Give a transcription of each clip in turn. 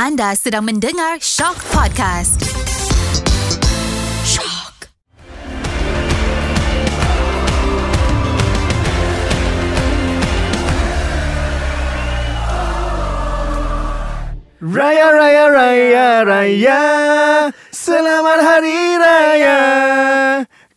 Anda sedang mendengar Shock Podcast. Shock. Raya Raya Raya Raya Selamat Hari Raya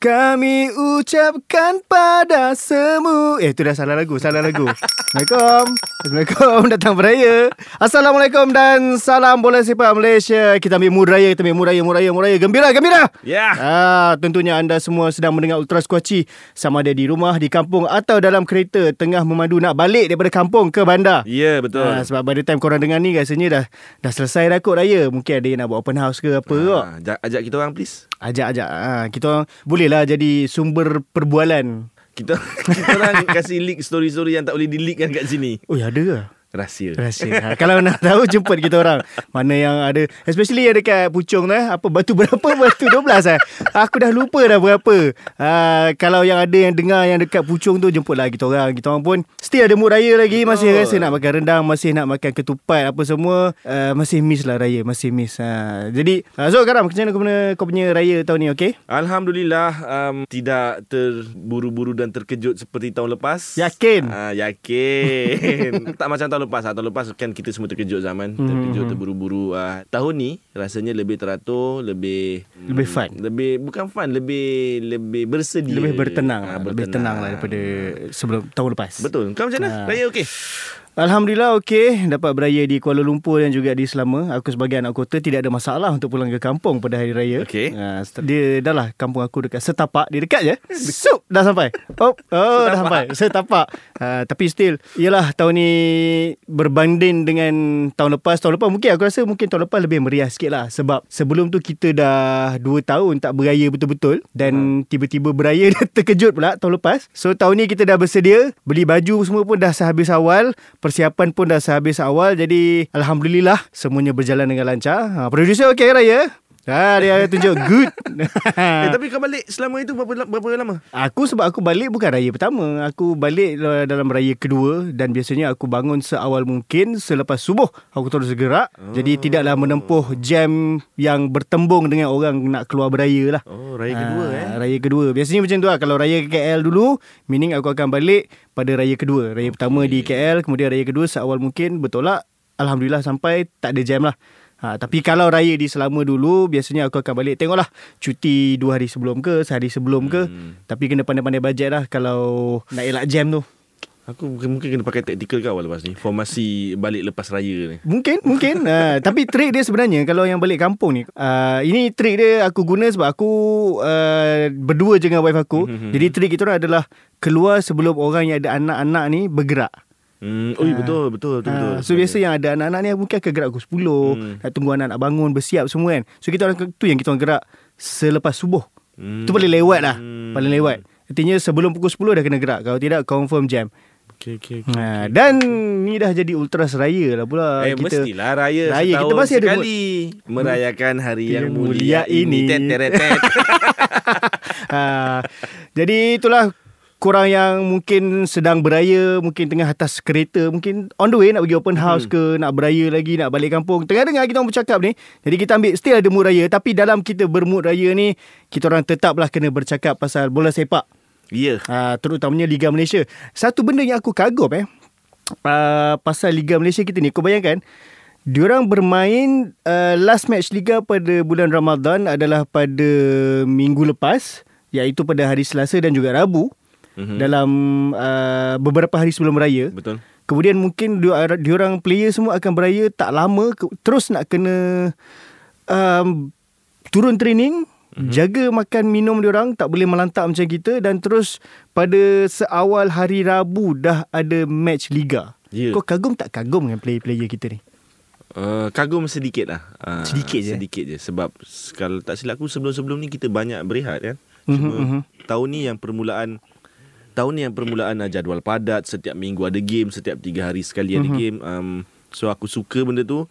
kami ucapkan pada semua Eh tu dah salah lagu Salah lagu. Assalamualaikum. Assalamualaikum. Datang beraya. Assalamualaikum dan Salam bola sepak Malaysia. Kita ambil mood raya Kita ambil mood raya Mood raya, mood raya Gembira Gembira. Ya. ah, Tentunya anda semua Sedang mendengar Ultra Squatchy. Sama ada di rumah Di kampung Atau dalam kereta Tengah memandu Nak balik daripada kampung Ke bandar. Ya, betul. Ah, sebab by the time korang dengar ni Rasanya dah Dah selesai dah kot raya. Mungkin ada yang nak buat open house ke apa Ah, ajak kita orang please. Ajak-ajak ha, Kita orang Boleh lah jadi Sumber perbualan Kita kita orang kasih leak story-story yang tak boleh di-leak kan kat sini. Oh ada ke? Rahsia. Rahsia ha, Kalau nak tahu Jemput kita orang Mana yang ada Especially yang dekat Puchong tu eh, Apa batu berapa Batu 12 eh Aku dah lupa dah berapa ha, Kalau yang ada yang dengar Yang dekat Puchong tu Jemputlah kita orang Kita orang pun Still ada mood raya lagi Masih Betul. rasa nak makan rendang Masih nak makan ketupat Apa semua uh, Masih miss lah raya Masih miss ha. Jadi uh, Zul Karam Macam mana kau punya, kau punya raya tahun ni okay? Alhamdulillah um, tidak terburu-buru dan terkejut seperti tahun lepas. Yakin? Ah, yakin. tak macam tahun lepas. Ah, Tahun lepas kan kita semua terkejut zaman. Hmm. Terkejut, terburu-buru. Ah, tahun ni rasanya lebih teratur, lebih Lebih fun. Lebih bukan fun, lebih lebih bersedia. Lebih bertenang Ah, Lebih tenang lah Daripada Sebelum tahun lepas Betul. Kau macam mana? Ah. Raya okey. Alhamdulillah okey dapat beraya di Kuala Lumpur dan juga di Selama. Aku sebagai anak kota tidak ada masalah untuk pulang ke kampung pada hari raya. Okey. Uh, dia dah lah kampung aku dekat Setapak. Dia dekat je. Sup dah sampai. Oh, oh dah sampai. Setapak. Uh, tapi still Yelah tahun ni Berbanding dengan Tahun lepas Tahun lepas mungkin aku rasa Mungkin tahun lepas lebih meriah sikit lah Sebab sebelum tu kita dah 2 tahun tak beraya betul-betul Dan tiba-tiba beraya dah terkejut pula tahun lepas So tahun ni kita dah bersedia Beli baju semua pun dah sehabis awal Persiapan pun dah sehabis awal Jadi Alhamdulillah Semuanya berjalan dengan lancar ha, Producer okey Raya? Ha, dia tunjuk good Eh, tapi kau balik selama itu berapa berapa lama? Aku sebab aku balik bukan raya pertama. Aku balik dalam raya kedua dan biasanya aku bangun seawal mungkin selepas subuh. Aku terus gerak. Oh. Jadi tidaklah menempuh jam yang bertembung dengan orang nak keluar beraya lah. Oh, raya kedua eh. Ah, Raya kedua. Biasanya macam tu lah. Kalau raya KL dulu, meaning aku akan balik pada raya kedua. Raya okay. pertama di KL, kemudian raya kedua seawal mungkin. Betul lah. Alhamdulillah sampai tak ada jam lah. Ha, tapi kalau raya di selama dulu Biasanya aku akan balik Tengoklah Cuti dua hari sebelum ke Sehari sebelum ke hmm. Tapi kena pandai-pandai bajet lah Kalau nak elak jam tu Aku mungkin, mungkin kena pakai taktikal kau lepas ni. Formasi balik lepas raya ni. Mungkin Mungkin uh, Tapi trik dia sebenarnya Kalau yang balik kampung ni uh, Ini trik dia Aku guna sebab aku uh, Berdua je dengan wife aku Mhm. Jadi trik orang adalah Keluar sebelum orang yang ada anak-anak ni Bergerak Hmm, oh, betul, betul, betul, betul. Ah, So biasa yang ada anak-anak ni Mungkin akan gerak pukul 10 Hmm. Nak tunggu anak nak bangun Bersiap semua kan So kita orang Tu yang kita orang gerak Selepas subuh Hmm. Tu paling lewat lah Hmm. Paling lewat Artinya sebelum pukul 10 dah kena gerak Kalau tidak confirm jam Okay, okay, okay. ha, Dan Ni dah jadi ultras raya lah pula Eh, kita, mestilah raya, raya. Kita masih ada sekali merayakan hari yang, mulia, mulia ini. ini. Tet, tet. ha, Jadi itulah Korang yang mungkin sedang beraya Mungkin tengah atas kereta Mungkin on the way nak pergi open house Hmm. ke Nak beraya lagi Nak balik kampung Tengah dengar kita orang bercakap ni Jadi kita ambil Still ada mood raya Tapi dalam kita bermood raya ni Kita orang tetaplah kena bercakap Pasal bola sepak Ya. uh, Terutamanya Liga Malaysia Satu benda yang aku kagum eh uh, Pasal Liga Malaysia kita ni Kau bayangkan Diorang bermain uh, Last match Liga pada bulan Ramadan Adalah pada minggu lepas Iaitu pada hari Selasa dan juga Rabu Mhm. Dalam uh, beberapa hari sebelum raya Betul. Kemudian mungkin diorang player semua akan beraya tak lama terus nak kena um, turun training mm-hmm. jaga makan minum diorang tak boleh melantak macam kita dan terus pada seawal hari Rabu dah ada match liga. Ya. Kau kagum tak kagum dengan player-player kita ni? Uh, kagum sedikit lah uh, Sedikit je? Sedikit je Sebab Kalau tak silap aku Sebelum-sebelum ni Kita banyak berehat kan Mhm, Cuma mhm. Tahun ni yang permulaan Tahun ni yang permulaan uh, Jadual padat Setiap minggu ada game Setiap tiga hari sekali ada Mhm. game um, So aku suka benda tu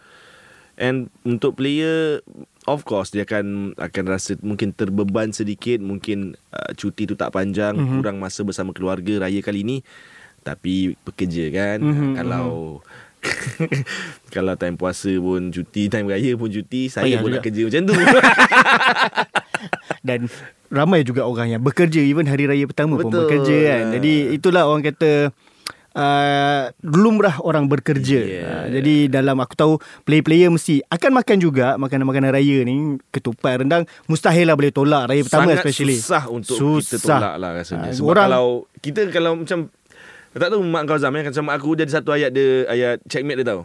And Untuk player Of course Dia akan Akan rasa Mungkin terbeban sedikit Mungkin uh, Cuti tu tak panjang Mhm. Kurang masa bersama keluarga Raya kali ni Tapi Pekerja kan Mhm, Kalau Kalau time puasa pun cuti Time raya pun cuti Saya Payah pun juga. nak kerja macam tu Dan ramai juga orang yang bekerja even hari raya pertama pun Betul. bekerja kan. Jadi itulah orang kata uh, lumrah orang bekerja. Yeah. Uh, jadi dalam aku tahu player-player mesti akan makan juga makanan-makanan raya ni ketupat rendang mustahil lah boleh tolak raya pertama Sangat especially. susah untuk kita Susah. tolak lah rasanya Ah, Sebab orang- kalau Kita kalau macam Tak tahu mak kau Zam eh, Macam mak aku dia ada satu ayat dia Ayat checkmate dia tahu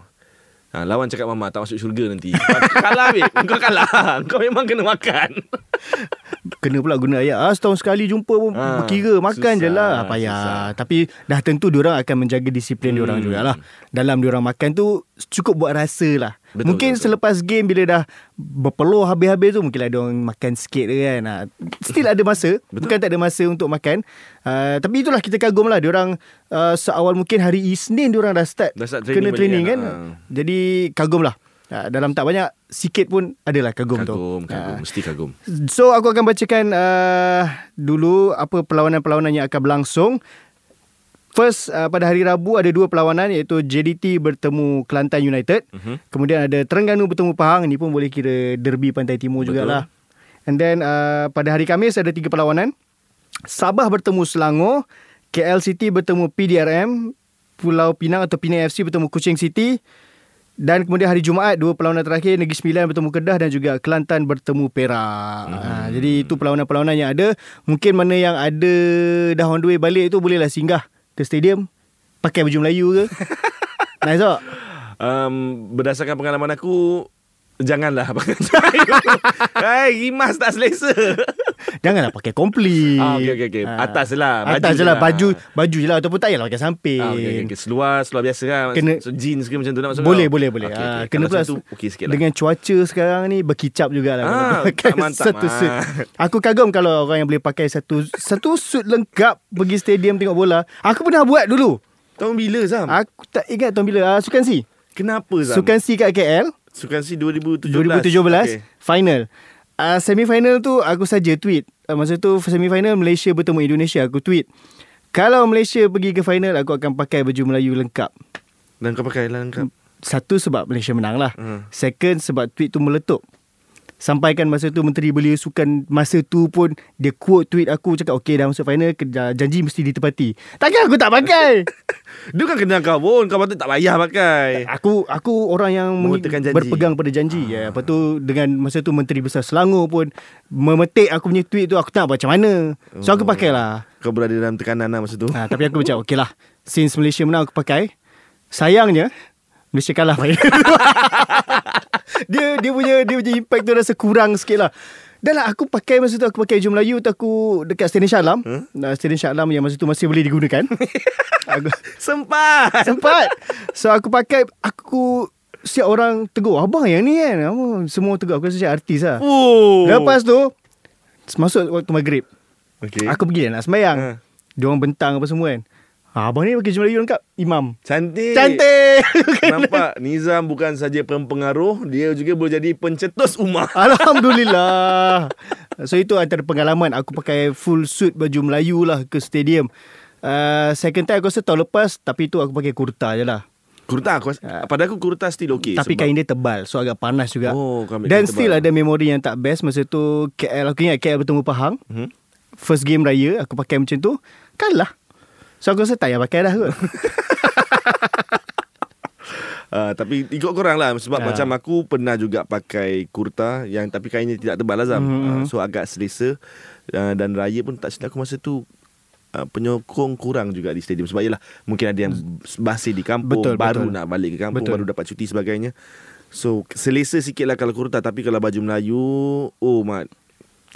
Ha, lawan cakap mama tak masuk syurga nanti. kalah Bib. Kau kalah. Kau memang kena makan. Kena pula guna ayat ah, Setahun sekali jumpa pun Ah, Berkira Makan susah, je lah Payah susah. Tapi dah tentu diorang akan menjaga disiplin hmm. diorang jugalah Dalam diorang makan tu Cukup buat rasa lah Betul, Mungkin betul, selepas game Bila dah Berpeluh habis-habis tu Mungkin ada orang makan sikit kan ah, Still ada masa Betul. Bukan tak ada masa untuk makan uh, Tapi itulah kita kagum lah Diorang uh, Seawal mungkin hari Isnin Diorang dah start Dah start Kena training balik training kan? kan, Ah. Jadi kagum lah uh, Dalam tak banyak Sikit pun adalah kagum, tu Kagum, kagum. Ah. Mesti kagum. So aku akan bacakan uh, dulu apa perlawanan-perlawanan yang akan berlangsung. First uh, pada hari Rabu ada dua perlawanan iaitu JDT bertemu Kelantan United. Mhm. Kemudian ada Terengganu bertemu Pahang. Ini pun boleh kira derby Pantai Timur Betul. jugalah. And then uh, pada hari Khamis ada tiga perlawanan. Sabah bertemu Selangor, KL City bertemu PDRM, Pulau Pinang atau Penang FC bertemu Kuching City. Dan kemudian hari Jumaat dua perlawanan terakhir Negeri Sembilan bertemu Kedah dan juga Kelantan bertemu Perak. Hmm. Ha, jadi itu perlawanan-perlawanan yang ada. Mungkin mana yang ada dah on the way balik tu bolehlah singgah ke stadium pakai baju Melayu ke. nice tak? Um, berdasarkan pengalaman aku Janganlah pakai Hai, rimas tak selesa Janganlah pakai komplit. Ah, okey, okey, okey. Atas je lah, baju Atas je lah. lah. Baju, baju je lah. Ataupun tak payahlah pakai samping. ah, okay, okay, okay. Seluar Seluar biasa kan Kena- so, Jeans ke macam tu nak masuk Boleh, kau? boleh, boleh. okay, Ah, okay. Kena Kalau pula tu Okey sikit lah dengan cuaca sekarang ni berkicap jugalah. Ah, pakai mantap, satu ah. suit. Aku kagum kalau orang yang boleh pakai satu satu suit lengkap pergi stadium tengok bola. Aku pernah buat dulu. Tahun bila Zam? Aku tak ingat tahun bila. Uh, Sukan Si. Kenapa Zam? Sukan Si kat KL. Sukan si 2017 2017 Okey. final. Uh, semi-final tu aku saja tweet. Uh, masa tu semi-final Malaysia bertemu Indonesia aku tweet. Kalau Malaysia pergi ke final aku akan pakai baju Melayu lengkap. Dan kau pakai lah lengkap Satu sebab Malaysia menang lah. Hmm. Second sebab tweet tu meletup. Sampaikan masa tu Menteri Belia Sukan masa tu pun dia quote tweet aku cakap okey dah masuk final janji mesti ditepati. Takkan aku tak pakai. Dia kan kena kau pun Kau patut tak payah pakai aku aku orang yang janji. berpegang pada janji. Ah. Ya, lepas tu dengan masa tu Menteri Besar Selangor pun memetik aku punya tweet tu aku tak macam mana. So aku Oh. pakailah. Kau berada dalam tekanan lah masa tu Ha, tapi aku macam okey lah. Since Malaysia menang aku pakai. Sayangnya Malaysia kalah final. dia dia punya dia punya impact tu rasa kurang sikit lah. Dah lah aku pakai masa tu aku pakai baju Melayu tu aku dekat Stadium Shah Alam. Huh? Stadium Shah Alam yang masa tu masih boleh digunakan. aku Sempat sempat. So aku pakai aku siap orang tegur abang yang ni kan. Abang, semua tegur aku rasa macam artis lah. Oh. Lepas tu masuk waktu maghrib. okay. Aku pergi nak sembahyang. Ha. Dia orang bentang apa semua kan. Ha, abang ni pakai Melayu lengkap. Imam. Cantik Cantik. Nampak Nizam bukan saja pempengaruh Dia juga boleh jadi pencetus umat Alhamdulillah. So itu antara pengalaman aku pakai full suit baju Melayu lah ke stadium. Uh, second time aku rasa tahun lepas tapi tu aku pakai kurta je lah. Kurta aku Pada aku kurta still okay tapi sebab- kain dia tebal so agak panas juga. Oh, Dan still tebal. ada memori yang tak best masa tu KL aku ingat KL bertemu Pahang. hmm? First game raya aku pakai macam tu kalah. So aku rasa tak payah pakai dah kot. Uh, tapi ikut korang lah Sebab Ah. macam aku Pernah juga pakai kurta Yang tapi kainnya tidak tebal lah Zam Mhm. uh, So agak selesa uh, Dan raya pun tak silap aku masa tu uh, Penyokong kurang juga di stadium Sebab yelah Mungkin ada yang masih di kampung Betul, Baru betul. nak balik ke kampung Betul. Baru dapat cuti sebagainya So selesa sikit lah kalau kurta Tapi kalau baju Melayu Oh mat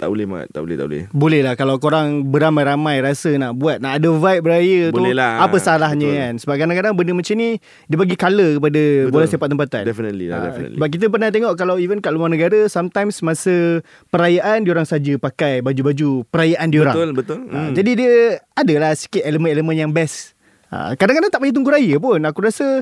Tak boleh mat Tak boleh tak boleh Boleh lah kalau korang beramai-ramai rasa nak buat nak ada vibe beraya tu Boleh lah. apa salahnya Betul. kan sebab kadang-kadang benda macam ni dia bagi colour kepada Betul. bola sepak tempatan Definitely lah, Ah, definitely. sebab kita pernah tengok kalau even kat luar negara sometimes masa perayaan diorang saja pakai baju-baju perayaan diorang Betul betul Ah, Hmm. jadi dia adalah sikit elemen-elemen yang best Ah, kadang-kadang tak payah tunggu raya pun aku rasa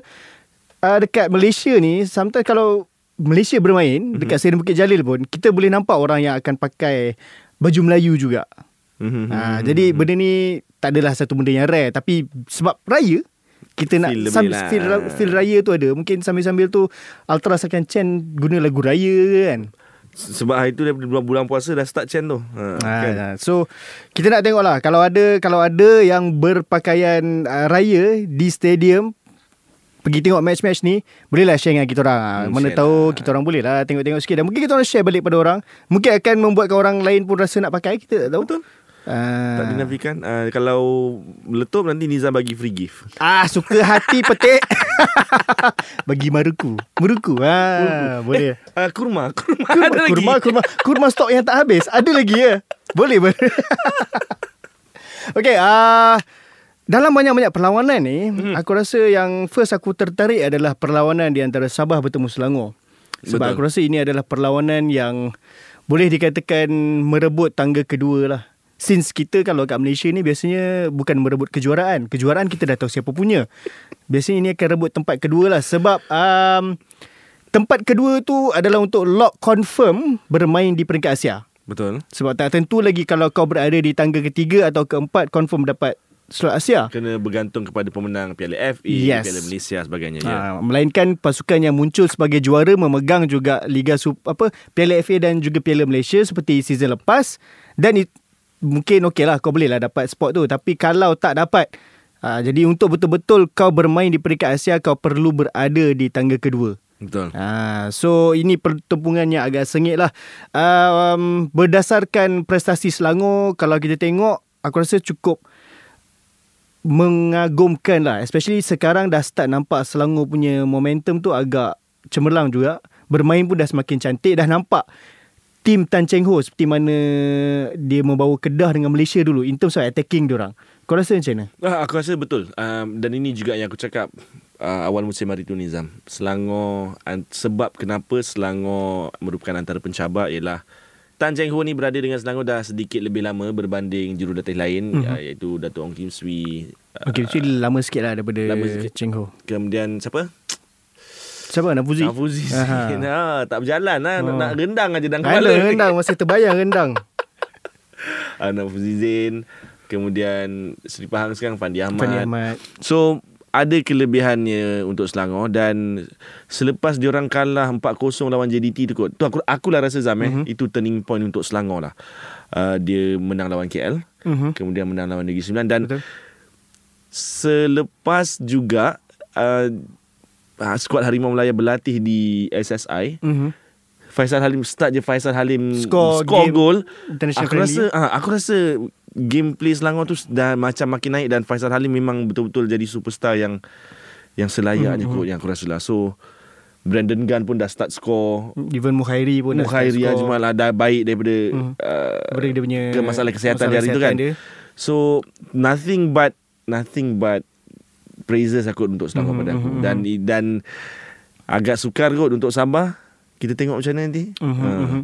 uh, dekat Malaysia ni sometimes kalau Malaysia bermain Mhm. mm-hmm. dekat Stadium Bukit Jalil pun kita boleh nampak orang yang akan pakai baju Melayu juga. Mhm. Ha, jadi benda ni tak adalah satu benda yang rare tapi sebab raya kita nak Feel lebih sam, lah. feel, feel raya tu ada. Mungkin sambil-sambil tu Ultras akan chant guna lagu raya kan. Sebab hari tu daripada bulan, bulan puasa dah start chant tu. Ha, Ha, kan? So kita nak tengok lah kalau ada kalau ada yang berpakaian uh, raya di stadium pergi tengok match-match ni bolehlah share dengan kita orang. Hmm, Mana tahu lah. kita orang boleh lah tengok-tengok sikit dan mungkin kita orang share balik pada orang. Mungkin akan membuatkan orang lain pun rasa nak pakai kita tak tahu. Betul. Uh, Tak dinafikan. Uh, kalau meletup nanti Nizam bagi free gift. Ah suka hati petik. Bagi maruku. Muruku. Ah boleh. Uh, kurma. Kurma, Kurma, ada lagi. kurma, kurma, kurma stok yang tak habis. Ada lagi ya? Boleh, boleh. okay, uh, dalam banyak-banyak perlawanan ni, hmm. aku rasa yang first aku tertarik adalah perlawanan di antara Sabah bertemu Selangor. Sebab Betul. aku rasa ini adalah perlawanan yang boleh dikatakan merebut tangga kedua lah. Since kita kalau kat Malaysia ni biasanya bukan merebut kejuaraan. Kejuaraan kita dah tahu siapa punya. Biasanya ini akan rebut tempat kedua lah. Sebab um, tempat kedua tu adalah untuk lock confirm bermain di peringkat Asia. Betul. Sebab tak tentu lagi kalau kau berada di tangga ketiga atau keempat confirm dapat slot Asia. Kena bergantung kepada pemenang Piala FA, Yes. Piala Malaysia sebagainya. Ya. Ha, melainkan pasukan yang muncul sebagai juara memegang juga Liga Sup, apa Piala FA dan juga Piala Malaysia seperti season lepas dan it, mungkin okey lah kau boleh lah dapat spot tu tapi kalau tak dapat ha, jadi untuk betul-betul kau bermain di peringkat Asia kau perlu berada di tangga kedua. Betul. Ha, so ini pertempuran yang agak sengit lah. Uh, um, berdasarkan prestasi Selangor, kalau kita tengok, aku rasa cukup mengagumkan lah. Especially sekarang dah start nampak Selangor punya momentum tu agak cemerlang juga. Bermain pun dah semakin cantik. Dah nampak tim Tan Cheng Ho seperti mana dia membawa Kedah dengan Malaysia dulu. In terms of attacking diorang. Kau rasa macam mana? Ah, aku rasa betul. Um, dan ini juga yang aku cakap uh, awal musim hari tu Nizam. Selangor an, sebab kenapa Selangor merupakan antara pencabar ialah Tan Cheng Ho ni berada dengan Selangor dah sedikit lebih lama berbanding jurulatih lain mm-hmm. uh, iaitu Datuk Ong Kim Swee. Uh, Okay, so lama sikit lah daripada lama sikit. Cheng Ho. kemudian siapa? Siapa? Nafuzi? Nafuzi. Aha. Ha, tak berjalan lah. Nak, Oh. nak rendang aja dan Ada kepala. rendang Masih terbayang rendang Uh, Nafuzi Zain. Kemudian Seri Pahang sekarang Fandi Ahmad. Fandi Ahmad So ada kelebihannya untuk Selangor dan selepas diorang kalah 4-0 lawan JDT tu kot. Tu aku akulah rasa Zam eh Mhm. itu turning point untuk Selangor lah. Uh, dia menang lawan KL, Mhm. kemudian menang lawan Negeri Sembilan dan Betul. selepas juga uh, uh, skuad Harimau Melaya berlatih di SSI. Mhm. Faisal Halim start je Faisal Halim Score score game international Aku friendly. rasa ah aku rasa gameplay Selangor tu dah macam makin naik dan Faisal Halim memang betul-betul jadi superstar yang yang selayaknya Hmm, kot yang aku rasa lah. So Brandon Gunn pun dah start score. Even Mukhairi pun dah Mukhairi start score. Ajmal lah dah baik daripada Hmm. uh, Daripada dia punya ke masalah kesihatan masalah dia hari tu kan. dia. So nothing but nothing but praises aku untuk Selangor Mhm, pada aku mhm, dan dan agak sukar kot untuk Sabah. Kita tengok macam mana nanti. Mhm, Ha. mhm.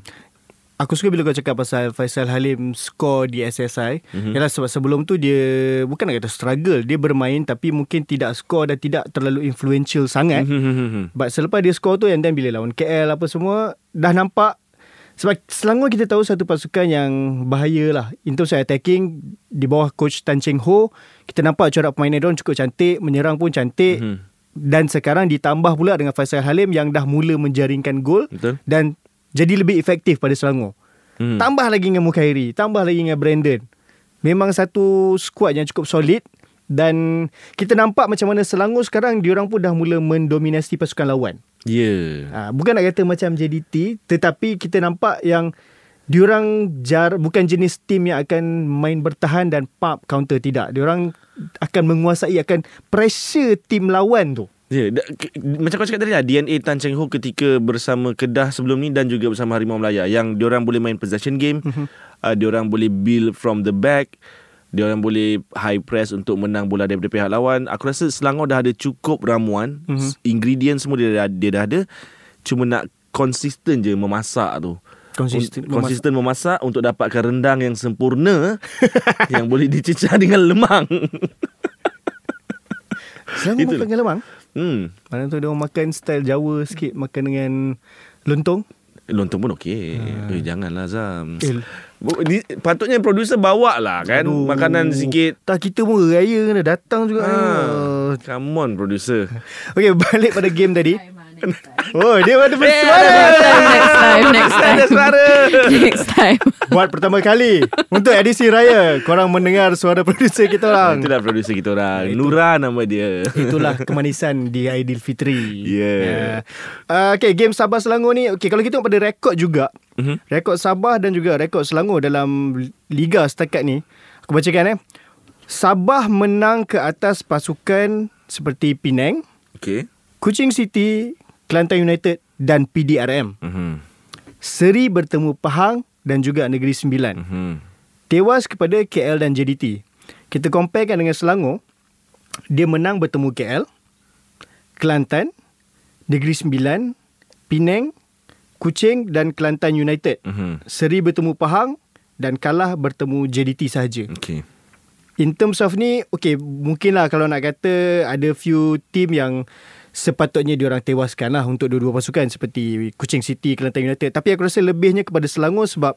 Aku suka bila kau cakap pasal Faisal Halim score di SSI. Mhm. Yalah sebab sebelum tu dia bukan nak kata struggle, dia bermain tapi mungkin tidak score dan tidak terlalu influential sangat. Mhm. But selepas dia score tu and then bila lawan KL apa semua dah nampak sebab Selangor kita tahu satu pasukan yang bahaya lah. In terms of attacking di bawah coach Tan Cheng Ho, kita nampak corak permainan dia cukup cantik, menyerang pun cantik. Mhm. Dan sekarang ditambah pula dengan Faisal Halim yang dah mula menjaringkan gol Betul. dan jadi lebih efektif pada Selangor. Hmm. Tambah lagi dengan Mukhairi, tambah lagi dengan Brandon. Memang satu skuad yang cukup solid dan kita nampak macam mana Selangor sekarang diorang pun dah mula mendominasi pasukan lawan. Ya. Yeah. Ha, bukan nak kata macam JDT tetapi kita nampak yang diorang jar bukan jenis tim yang akan main bertahan dan pump counter tidak. Diorang akan menguasai akan pressure tim lawan tu. Ya, yeah, macam kau cakap tadi lah DNA Tan Cheng Ho ketika bersama Kedah sebelum ni dan juga bersama Harimau Melaya yang diorang boleh main possession game, Mhm. uh, diorang boleh build from the back, diorang boleh high press untuk menang bola daripada pihak lawan. Aku rasa Selangor dah ada cukup ramuan, Mhm. mm-hmm. ingredient semua dia dah, dia dah ada. Cuma nak konsisten je memasak tu. Konsisten Un- konsisten memasak untuk dapatkan rendang yang sempurna yang boleh dicecah dengan lemang. Selangor Itulah. makan dengan lemang. hmm. Mana tu dia orang makan style Jawa sikit makan dengan lontong. Lontong pun okey. Hmm. Eh, janganlah Zam. Eh, ni, patutnya producer bawa lah kan Aduh. makanan sikit. Tak kita pun raya kena datang juga. Ha. Ha. Come on producer. Okay balik pada game tadi Oh dia ada Next bersuara time, next time, next time. Ada suara. Next time. Buat pertama kali Untuk edisi raya Korang mendengar suara producer kita orang Itulah producer kita orang. Nura nama dia. Itulah kemanisan di Aidilfitri. Yeah. Uh, okay, game Sabah Selangor ni, okay, kalau kita tengok pada rekod juga, Mhm. rekod Sabah dan juga rekod Selangor dalam Liga setakat ni, aku bacakan eh. Sabah menang ke atas pasukan seperti Penang, Okay. Kuching City, Kelantan United dan PDRM. Mhm. Seri bertemu Pahang dan juga Negeri Sembilan. Mhm. Tewas kepada KL dan JDT. Kita comparekan dengan Selangor, dia menang bertemu KL, Kelantan, Negeri Sembilan, Penang, Kuching dan Kelantan United. Mhm. Seri bertemu Pahang dan kalah bertemu JDT sahaja. Okay. In terms of ni, okay, mungkinlah kalau nak kata ada few team yang sepatutnya diorang tewaskan lah untuk dua-dua pasukan seperti Kuching City, Kelantan United. Tapi aku rasa lebihnya kepada Selangor sebab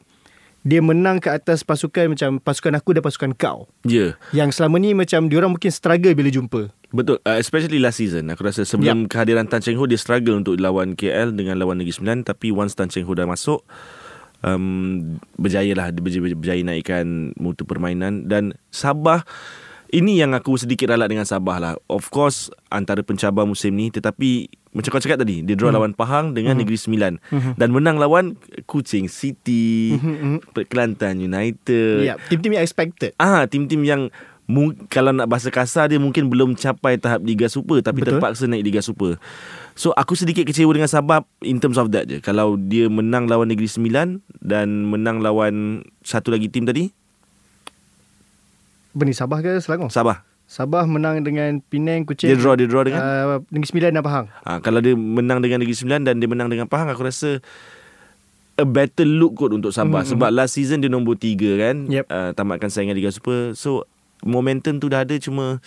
dia menang ke atas pasukan macam pasukan aku dan pasukan kau. Ya. Yeah. Yang selama ni macam diorang mungkin struggle bila jumpa. Betul. Uh, especially last season. Aku rasa sebelum yep. kehadiran Tan Cheng Ho, dia struggle untuk lawan KL dengan lawan Negeri Sembilan. Tapi once Tan Cheng Ho dah masuk, um, berjaya lah. Berjaya, berjaya naikkan mutu permainan. Dan Sabah, ini yang aku sedikit ralat dengan Sabah lah. Of course, antara pencabar musim ni. Tetapi, macam kau cakap tadi, dia draw hmm. lawan Pahang dengan hmm. Negeri Sembilan. Hmm. Dan menang lawan Kuching City, hmm. Kelantan United. Ya, yeah, tim-tim yang expected. Ah, tim-tim yang mung- kalau nak bahasa kasar dia mungkin belum capai tahap Liga Super tapi Betul. terpaksa naik Liga Super. So aku sedikit kecewa dengan Sabah in terms of that je. Kalau dia menang lawan Negeri Sembilan dan menang lawan satu lagi tim tadi, Ni, Sabah ke Selangor? Sabah. Sabah menang dengan Penang, Kuching. Dia draw dia draw dengan Uh, Negeri Sembilan dan Pahang. Ah, kalau dia menang dengan Negeri Sembilan dan dia menang dengan Pahang aku rasa a better look kot untuk Sabah mm-hmm. sebab last season dia nombor 3 kan Yep. uh, tamatkan saingan Liga Super so momentum tu dah ada cuma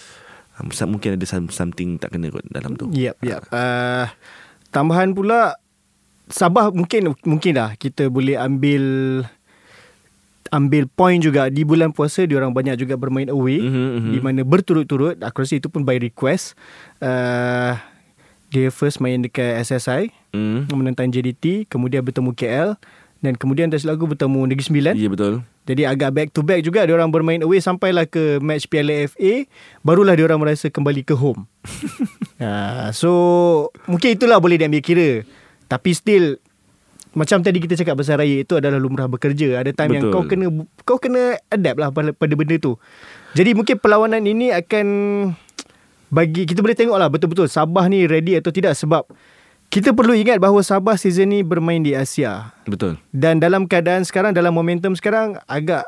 uh, mungkin ada some- something tak kena kot dalam tu Yep, yep. Uh, tambahan pula Sabah mungkin mungkin dah kita boleh ambil ambil point juga di bulan puasa dia orang banyak juga bermain away Mhm, mhm. di mana berturut-turut aku rasa itu pun by request uh, dia first main dekat SSI mm. menentang JDT kemudian bertemu KL dan kemudian tak silap aku bertemu Negeri Sembilan Ya betul jadi agak back to back juga dia orang bermain away sampailah ke match Piala FA barulah dia orang merasa kembali ke home. uh, so mungkin itulah boleh diambil kira. Tapi still macam tadi kita cakap pasal raya itu adalah lumrah bekerja. Ada time yang Betul. kau kena kau kena adapt lah pada, pada benda tu. Jadi mungkin perlawanan ini akan bagi kita boleh tengok lah betul-betul Sabah ni ready atau tidak sebab kita perlu ingat bahawa Sabah season ni bermain di Asia. Betul Dan dalam keadaan sekarang Dalam momentum sekarang Agak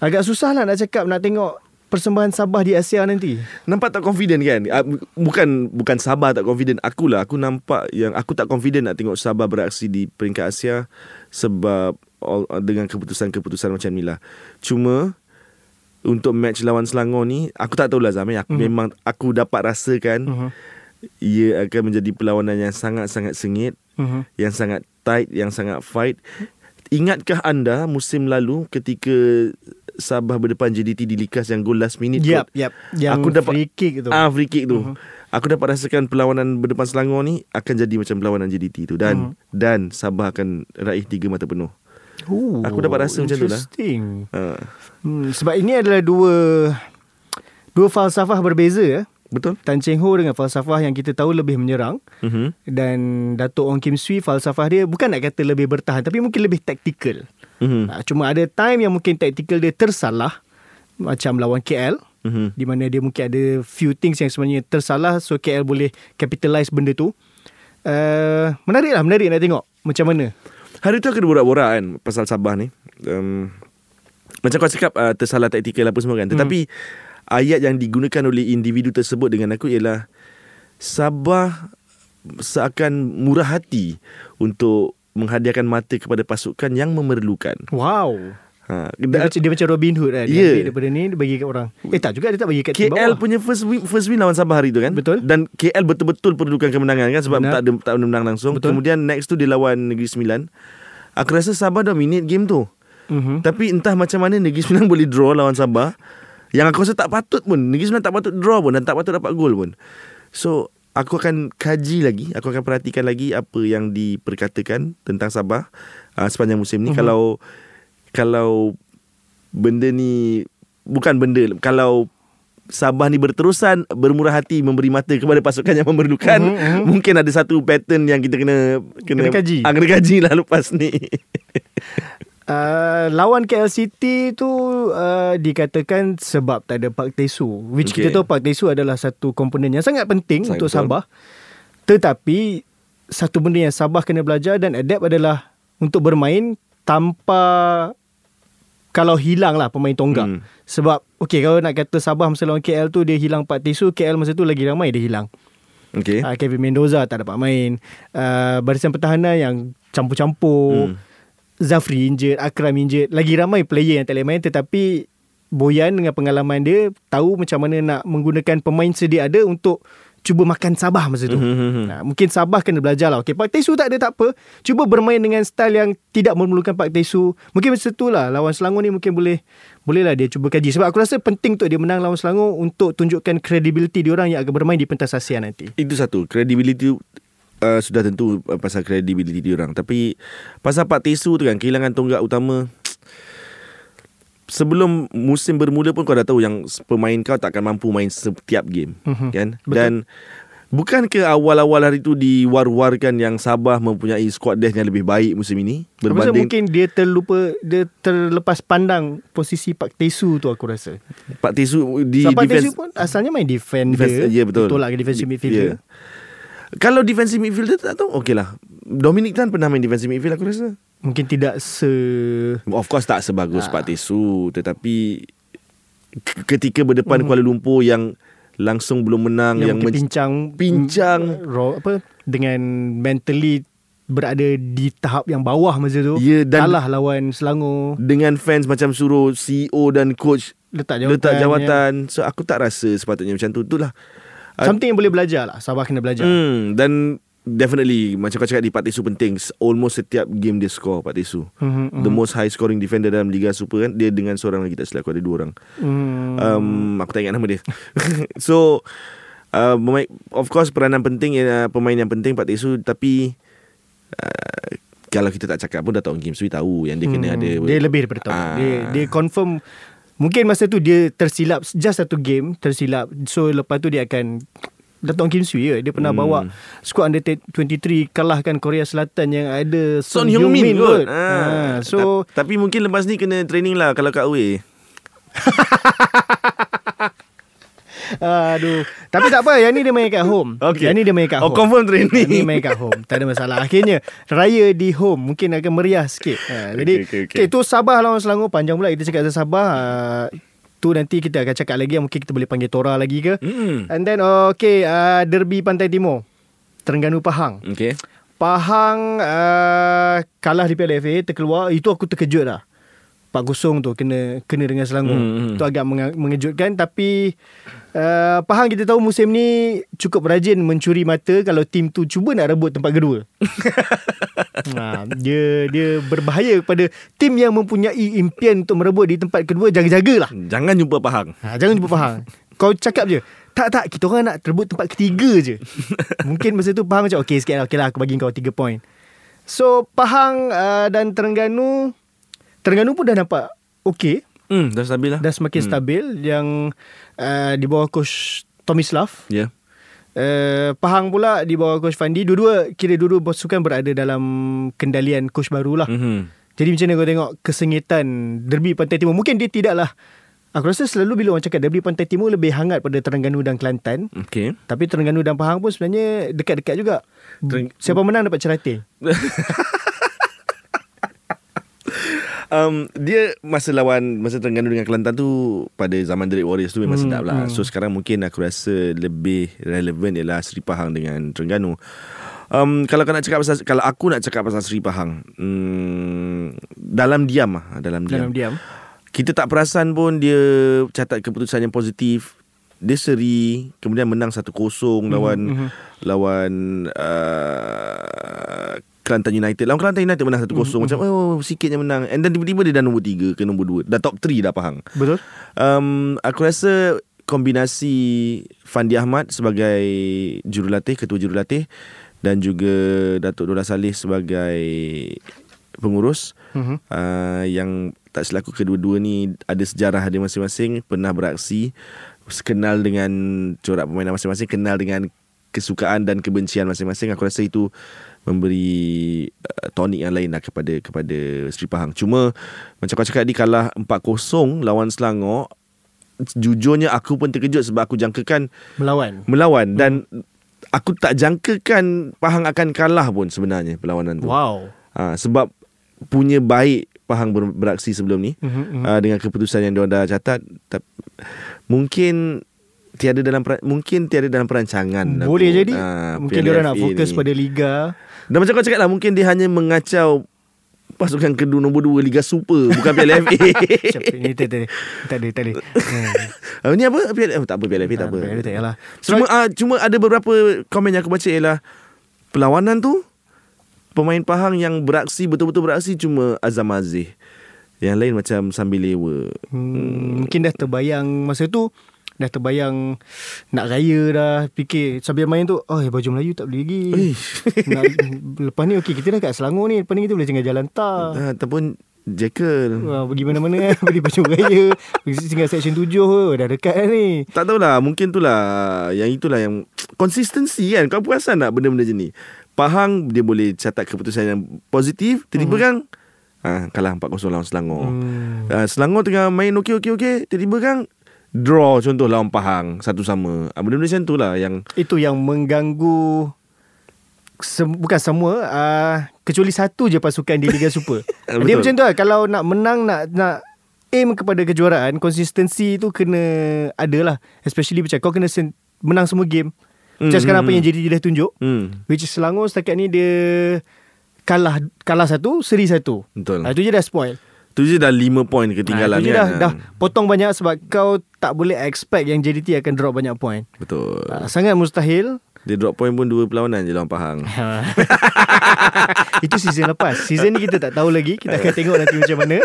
Agak susah lah nak cakap Nak tengok Persembahan Sabah di Asia nanti Nampak tak confident kan Ah, bu- Bukan Bukan Sabah tak confident Akulah Aku nampak yang Aku tak confident nak tengok Sabah beraksi Di peringkat Asia Sebab all, Dengan keputusan-keputusan macam ni lah Cuma Untuk match lawan Selangor ni Aku tak tahulah Zami Aku Mhm. memang Aku dapat rasakan uh-huh. Ia akan menjadi perlawanan yang sangat-sangat sengit Uh-huh. Yang sangat tight Yang sangat fight Ingatkah anda Musim lalu Ketika Sabah berdepan JDT di Likas Yang gol last minute Yap, tu? yap. Yang Aku dapat- free kick tu. Ah free kick tu. Uh-huh. Aku dapat rasakan perlawanan berdepan Selangor ni akan jadi macam perlawanan JDT tu dan uh-huh. dan Sabah akan raih tiga mata penuh. Ooh, Aku dapat rasa macam tu lah. Interesting. Uh, Hmm, sebab ini adalah dua dua falsafah berbeza ya. Betul? Tan Cheng Ho dengan falsafah yang kita tahu lebih menyerang Mhm. dan Datuk Ong Kim Swee falsafah dia bukan nak kata lebih bertahan tapi mungkin lebih taktikal. Mhm. Ha, cuma ada time yang mungkin taktikal dia tersalah macam lawan KL Mhm. di mana dia mungkin ada few things yang sebenarnya tersalah so KL boleh capitalize benda tu. Uh, menarik lah, menarik nak tengok macam mana. Hari tu aku ada borak-borak kan pasal Sabah ni. Um, macam kau cakap uh, tersalah taktikal apa semua kan. Tetapi ayat yang digunakan oleh individu tersebut dengan aku ialah Sabah seakan murah hati untuk menghadiahkan mata kepada pasukan yang memerlukan. Wow. Ha, Dia, macam, dia macam Robin Hood kan. Dia Ya. ambil daripada ni dia bagi kat orang. Eh tak juga dia tak bagi kat KL bawah. punya first win, first win lawan Sabah hari tu kan Betul. Dan KL betul-betul perlukan kemenangan kan Sebab Benar. tak ada, tak ada menang langsung Betul. Kemudian next tu dia lawan Negeri Sembilan Aku rasa Sabah dominate game tu Mhm. Tapi entah macam mana Negeri Sembilan boleh draw lawan Sabah Yang aku rasa tak patut pun Negeri Sembilan tak patut draw pun Dan tak patut dapat gol pun So Aku akan kaji lagi Aku akan perhatikan lagi Apa yang diperkatakan Tentang Sabah uh, Sepanjang musim ni uh-huh. Kalau Kalau Benda ni Bukan benda Kalau Sabah ni berterusan bermurah hati memberi mata kepada pasukan yang memerlukan. Uh-huh, uh-huh. Mungkin ada satu pattern yang kita kena kena, kena kaji. Ah, kena kaji lah lepas ni. Uh, lawan KL City tu uh, dikatakan sebab tak ada Park Tae-su which okay. kita tahu Park Tae-su adalah satu komponen yang sangat penting sangat untuk betul. Sabah tetapi satu benda yang Sabah kena belajar dan adapt adalah untuk bermain tanpa kalau hilang lah pemain tonggak hmm. sebab okay kalau nak kata Sabah masa lawan KL tu dia hilang Park Tae-su KL masa tu lagi ramai dia hilang okay. uh, Kevin Mendoza tak dapat main uh, barisan pertahanan yang campur-campur hmm. Zafri injured, Akram injured. Lagi ramai player yang tak boleh main tetapi Boyan dengan pengalaman dia tahu macam mana nak menggunakan pemain sedia ada untuk cuba makan Sabah masa tu. Mm-hmm. Nah, mungkin Sabah kena belajar lah. Okay, Pak Tesu tak ada tak apa. Cuba bermain dengan style yang tidak memerlukan Pak Tesu. Mungkin masa tu lah lawan Selangor ni mungkin boleh boleh lah dia cuba kaji. Sebab aku rasa penting untuk dia menang lawan Selangor untuk tunjukkan credibility dia orang yang akan bermain di pentas Asia nanti. Itu satu. Credibility uh, sudah tentu uh, pasal credibility dia orang. Tapi pasal Pak Tesu tu kan kehilangan tonggak utama sebelum musim bermula pun kau dah tahu yang pemain kau tak akan mampu main setiap game mm-hmm. kan? Betul. dan bukan ke awal-awal hari tu diwar-warkan yang Sabah mempunyai squad depth yang lebih baik musim ini? Berbanding mungkin dia terlupa dia terlepas pandang posisi Pak Tesu tu aku rasa. Pak Tesu di Pak Tesu pun asalnya main defender. Defense, ya betul. Tolak ke defensive midfielder. yeah. Kalau defensive midfielder tak tahu Okey lah Dominic Tan pernah main defensive midfield aku rasa Mungkin tidak se Of course tak sebagus ha. Pak Tesu Tetapi Ketika berdepan hmm. Kuala Lumpur Yang Langsung belum menang Yang, yang pincang Pincang ro, Apa Dengan mentally Berada di tahap yang bawah masa tu ya, dan Kalah lawan Selangor Dengan fans macam suruh CEO dan coach Letak jawatan, letak jawatan. Ya. So aku tak rasa sepatutnya macam tu Itulah Something yang boleh belajar lah. Sabah kena belajar. Hmm, Dan Definitely Macam kau cakap di Pak Tisu penting Almost setiap game dia score Pak Tisu mm-hmm, The most high scoring defender Dalam Liga Super kan Dia dengan seorang lagi Tak silap aku ada dua orang. Mm. um, Aku tak ingat nama dia. So uh, Of course peranan penting uh, Pemain yang penting Pak Tisu Tapi uh, Kalau kita tak cakap pun Dah tahu game Sui tahu Yang dia kena hmm, ada. Dia lebih daripada tahu uh, dia, dia confirm Mungkin masa tu dia tersilap just satu game tersilap. So lepas tu dia akan Datuk Kim Sui ya. Dia pernah hmm. bawa squad under 23 kalahkan Korea Selatan yang ada Son, Son Hyung Min kot. Ha. ha. So tapi mungkin lepas ni kena training lah kalau kat away. Aduh. Tapi tak apa, yang ni dia main kat home. Okay. Yang ni dia main kat oh, home. Oh, confirm training. Yang ni main kat home. Tak ada masalah. Akhirnya, raya di home mungkin akan meriah sikit. Ha, jadi, okay, okay, okay. okay, tu Sabah lawan Selangor. Panjang pula kita cakap tentang Sabah. Uh, tu nanti kita akan cakap lagi. Mungkin kita boleh panggil Tora lagi ke. Mm. And then, okay, uh, Derby Pantai Timur. Terengganu Pahang. Okay. Pahang uh, kalah di Piala FA, terkeluar. Itu aku terkejut lah. 4-0 tu kena kena dengan Selangor. Hmm. Itu agak mengejutkan tapi uh, Pahang kita tahu musim ni cukup rajin mencuri mata kalau tim tu cuba nak rebut tempat kedua. ha, dia dia berbahaya kepada tim yang mempunyai impian untuk merebut di tempat kedua jaga-jagalah. Jangan jumpa Pahang. Ha, jangan jumpa Pahang. Kau cakap je. Tak tak kita orang nak terbut tempat ketiga je. Mungkin masa tu Pahang macam okey sikit lah. Okey lah aku bagi kau 3 point. So Pahang uh, dan Terengganu Terengganu pun dah nampak okey. Hmm, dah stabil lah. Dah semakin hmm. stabil yang uh, di bawah coach Tomislav. Ya. Yeah. Uh, Pahang pula di bawah coach Fandi. Dua-dua kira dua-dua pasukan berada dalam kendalian coach barulah. Mm-hmm. Jadi macam mana kau tengok kesengitan derby Pantai Timur? Mungkin dia tidaklah Aku rasa selalu bila orang cakap derby Pantai Timur lebih hangat pada Terengganu dan Kelantan. Okay. Tapi Terengganu dan Pahang pun sebenarnya dekat-dekat juga. Tereng- Siapa menang dapat ceratin. um, dia masa lawan masa Terengganu dengan Kelantan tu pada zaman Derek Warriors tu memang hmm, sedap lah. Hmm. So sekarang mungkin aku rasa lebih relevan ialah Sri Pahang dengan Terengganu. Um, kalau kau nak cakap pasal kalau aku nak cakap pasal Sri Pahang, um, dalam diam ah, dalam diam. Dalam diam. Kita tak perasan pun dia catat keputusan yang positif. Dia seri kemudian menang 1-0 lawan mm-hmm. lawan uh, Kelantan United. Lawan Kelantan United menang 1-0 macam oh sikitnya menang. And then tiba-tiba dia dah nombor 3 ke nombor 2. Dah top 3 dah Pahang. Betul? Um, aku rasa kombinasi Fandi Ahmad sebagai jurulatih, ketua jurulatih dan juga Datuk Dola Saleh sebagai pengurus Mhm. uh, yang tak selaku kedua-dua ni ada sejarah dia masing-masing, pernah beraksi, kenal dengan corak permainan masing-masing, kenal dengan kesukaan dan kebencian masing-masing. Aku rasa itu memberi uh, tonik yang lain lah kepada kepada Sri Pahang. Cuma macam kau cakap ni kalah 4-0 lawan Selangor jujurnya aku pun terkejut sebab aku jangkakan Melawan. melawan dan aku tak jangkakan Pahang akan kalah pun sebenarnya perlawanan tu. Wow. Ha, sebab punya baik Pahang ber, beraksi sebelum ni Mhm, mhm. uh, dengan keputusan yang diorang dah catat tapi mungkin tiada dalam mungkin tiada dalam perancangan lah Boleh kot. jadi. Ah, Mungkin dia nak fokus ni. pada liga. Dan macam kau cakap lah mungkin dia hanya mengacau pasukan kedua nombor dua Liga Super bukan PLFA Siapa ni tak ada. Tak ada, tak ada. Hmm. uh, ni apa PLFA oh, tak apa PLFA tak apa Tak ada, tak. Cuma uh, cuma ada beberapa komen yang aku baca ialah perlawanan tu pemain Pahang yang beraksi betul-betul beraksi cuma Azam Aziz. Yang lain macam sambil lewa. Hmm, mungkin dah terbayang masa tu dah terbayang nak raya dah fikir. Sambil main tu oh baju Melayu tak boleh lagi nak, lepas ni okey kita dah kat Selangor ni. Lepas ni kita boleh tinggal jalan tar. Uh, ataupun Jekyll. Wah, pergi mana-mana Beli baju raya. Pergi tinggal section 7 ke. Dah dekat kan ni. Tak tahulah Mungkin tu lah Yang itulah yang Konsistensi kan. Kau perasan tak Benda-benda ni Pahang Dia boleh catat keputusan yang Positif Tiba-tiba kan ah, Kalah 4-0 lawan Selangor. Hmm. Ah, Selangor tengah main okey-okey-okey Tiba-tiba kan Draw contoh lawan Pahang Satu sama. Ah, Benda-benda macam tu lah Yang Itu yang mengganggu sem- Bukan semua uh, Kecuali satu je pasukan di Liga Super. Dia Betul. macam tu lah Kalau nak menang Nak nak aim kepada kejuaraan Konsistensi tu kena Ada lah Especially macam Kau kena sen- menang semua game. Macam Hmm, sekarang apa hmm, yang JDT dah tunjuk hmm, Which is Selangor setakat ni dia Kalah kalah satu Seri satu. Betul. Ah, Itu je dah spoil Tu je dah 5 point ketinggalan Ah, itu je kan? dah, dah potong banyak Sebab kau tak boleh expect Yang JDT akan drop banyak point. Betul. Ah, Sangat mustahil. Dia drop point pun Dua perlawanan je lawan Pahang. Itu season lepas. Season ni kita tak tahu lagi. Kita akan tengok nanti macam mana.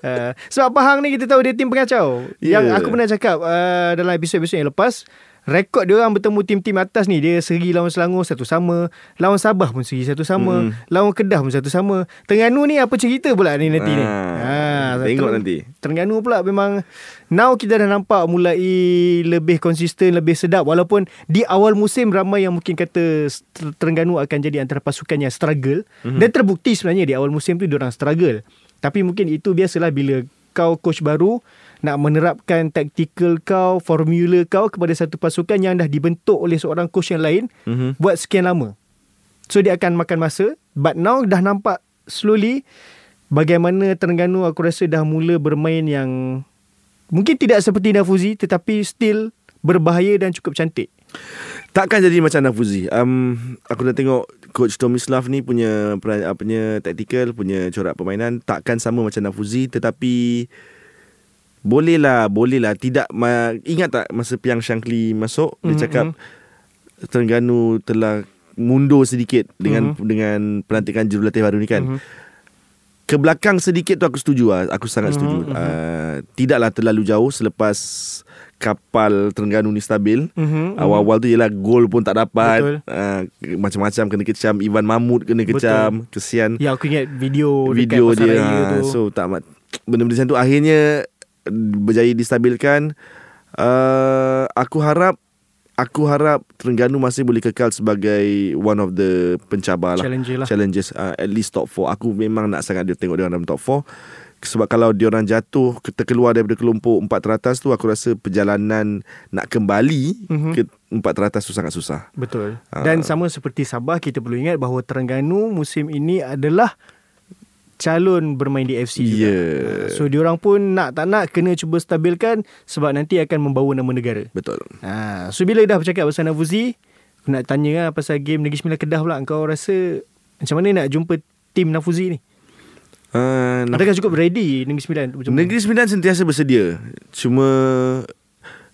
Uh, Sebab Pahang ni kita tahu dia tim pengacau. Ya. Yang aku pernah cakap uh, Dalam episod-episod yang lepas Rekod dia orang bertemu tim-tim atas ni. Dia seri lawan Selangor satu sama. Lawan Sabah pun seri satu sama. Mm. Lawan Kedah pun satu sama. Terengganu ni apa cerita pula ni nanti ni? Ah, tengok nanti. Terengganu pula memang Now kita dah nampak mulai lebih konsisten, lebih sedap. Walaupun di awal musim ramai yang mungkin kata Ter- Terengganu akan jadi antara pasukan yang struggle. Mm-hmm. Dan terbukti sebenarnya di awal musim tu diorang struggle. Tapi mungkin itu biasalah bila kau coach baru Nak menerapkan tactical kau, formula kau kepada satu pasukan yang dah dibentuk oleh seorang coach yang lain Mhm. Buat sekian lama So dia akan makan masa But now dah nampak slowly Bagaimana Terengganu aku rasa dah mula bermain yang Mungkin tidak seperti Nafuzi Tetapi still berbahaya dan cukup cantik Takkan jadi macam Nafuzi. Um, aku dah tengok coach Tomislav ni punya peran, apanya tactical, punya corak permainan takkan sama macam Nafuzi tetapi bolehlah, bolehlah tidak ma, ingat tak masa Piang Shankly masuk dia Mhm, cakap Terengganu telah mundur sedikit dengan dengan pelantikan jurulatih baru ni kan. Mhm. Ke belakang sedikit tu aku setuju lah. Aku sangat setuju. Mhm, mhm. Uh, tidaklah terlalu jauh selepas kapal Terengganu ni stabil. Mhm, Awal-awal tu ialah gol pun tak dapat. Betul. Uh, macam-macam kena kecam. Ivan Mahmud kena kecam. Kesian Ya aku ingat video video dekat dia. Ha, tu. so tak mat, benda-benda macam tu akhirnya berjaya distabilkan. Uh, aku harap aku harap Terengganu masih boleh kekal sebagai one of the pencabar lah. Challenger lah. Challenges uh, at least top 4. Aku memang nak sangat dia tengok dia dalam top 4. Sebab kalau dia orang jatuh kita keluar daripada kelompok empat teratas tu aku rasa perjalanan nak kembali Mhm. ke empat teratas tu sangat susah. Betul. Ah. Dan sama seperti Sabah kita perlu ingat bahawa Terengganu musim ini adalah calon bermain di FC juga. Ya. Ah, So diorang pun nak tak nak kena cuba stabilkan sebab nanti akan membawa nama negara. Betul. Ha, so bila dah bercakap pasal Nafuzi, aku nak tanya lah pasal game Negeri Sembilan Kedah pula. Kau rasa macam mana nak jumpa tim Nafuzi ni? Uh, Adakah cukup ready Negeri Sembilan? Macam? Negeri Sembilan sentiasa bersedia. Cuma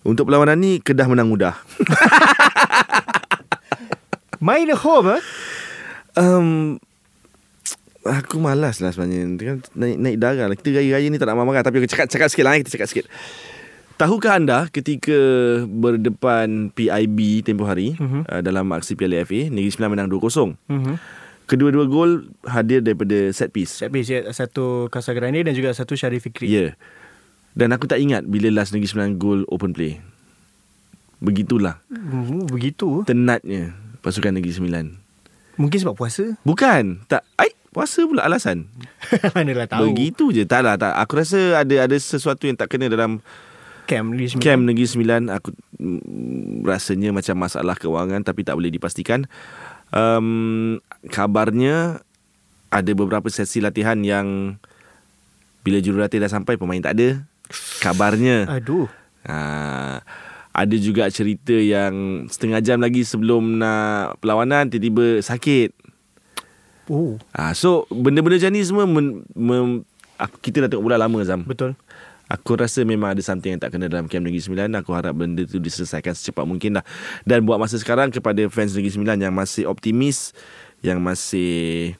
untuk perlawanan ni Kedah menang mudah. Main home ah. Um, Aku malas lah sebenarnya Kan naik, naik darah lah Kita raya-raya ni tak nak marah Tapi aku cakap, cakap sikit lah eh. Kita cakap sikit Tahukah anda ketika berdepan PIB tempoh hari uh-huh. uh, dalam aksi Piala FA Negeri Sembilan menang 2-0. Mhm. Kedua-dua gol hadir daripada set piece. Set piece ya, satu Casagrande dan juga satu Syarif Fikri. Ya. Yeah. Dan aku tak ingat bila last Negeri Sembilan gol open play. Begitulah Hmm, begitu. tenatnya pasukan Negeri Sembilan. Mungkin sebab puasa. Bukan, tak ai puasa pula alasan. Manalah tahu. Begitu je. Tak lah, tak. Aku rasa ada ada sesuatu yang tak kena dalam Camp Negeri Sembilan. Camp Negeri Sembilan aku mm, rasanya macam masalah kewangan tapi tak boleh dipastikan. Um, kabarnya ada beberapa sesi latihan yang bila jurulatih dah sampai pemain tak ada. Kabarnya. Aduh. Ha, ada juga cerita yang setengah jam lagi sebelum nak perlawanan tiba-tiba sakit. Oh, Ha, so benda-benda macam ni semua men, mem, aku, kita dah tengok bola lama Zam. betul. Aku rasa memang ada something yang tak kena dalam Camp Negeri Sembilan. Aku harap benda tu diselesaikan secepat mungkin lah. Dan buat masa sekarang kepada fans Negeri Sembilan yang masih optimis, yang masih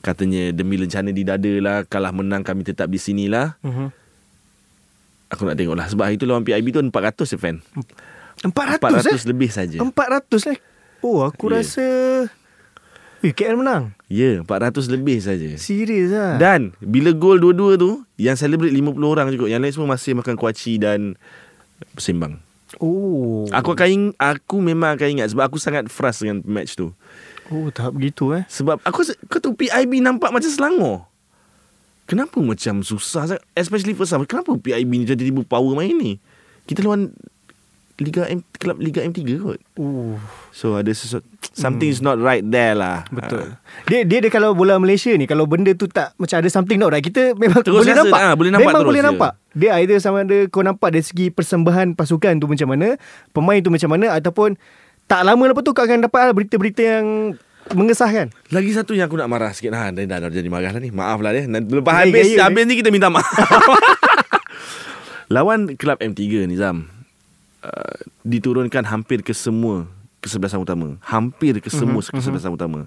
katanya demi lencana di dada lah, kalah menang kami tetap di sini lah. Mhm. Aku nak tengok lah. Sebab hari tu lawan PIB tu 400 je fan. 400, 400 eh? lebih saja. 400 eh. Oh, aku Ya. rasa Eh, KL menang. Ya, 400 lebih saja. Serius lah. Dan bila gol dua-dua tu, yang celebrate 50 orang juga. Yang lain semua masih makan kuaci dan sembang. Oh. Aku akan ing- aku memang akan ingat sebab aku sangat frust dengan match tu. Oh, tahap begitu eh. Sebab aku kau tahu PIB nampak macam Selangor. Kenapa macam susah sangat especially first half. Kenapa PIB ni tiba-tiba power main ni? Kita lawan Liga M Kelab Liga M3 kot. Oh, So ada sesuatu something is not right there lah. betul. Ah. Dia dia dia kalau bola Malaysia ni kalau benda tu tak macam ada something not right, kita memang Terus boleh rasa, nampak. ah, boleh nampak memang terus boleh je. nampak. Dia either sama ada kau nampak dari segi persembahan pasukan tu macam mana, pemain tu macam mana ataupun tak lama lepas tu kau akan dapat lah berita-berita yang mengesahkan. Lagi satu yang aku nak marah sikit ha, dah, dah, dah jadi marah lah ni. Maaf lah dia. Lepas Gaya- habis gaya habis ni kita minta maaf. Lawan kelab M3 ni Zam. Uh, diturunkan hampir ke semua kesebelasan utama. Hampir ke semua Mhm, kesebelasan utama.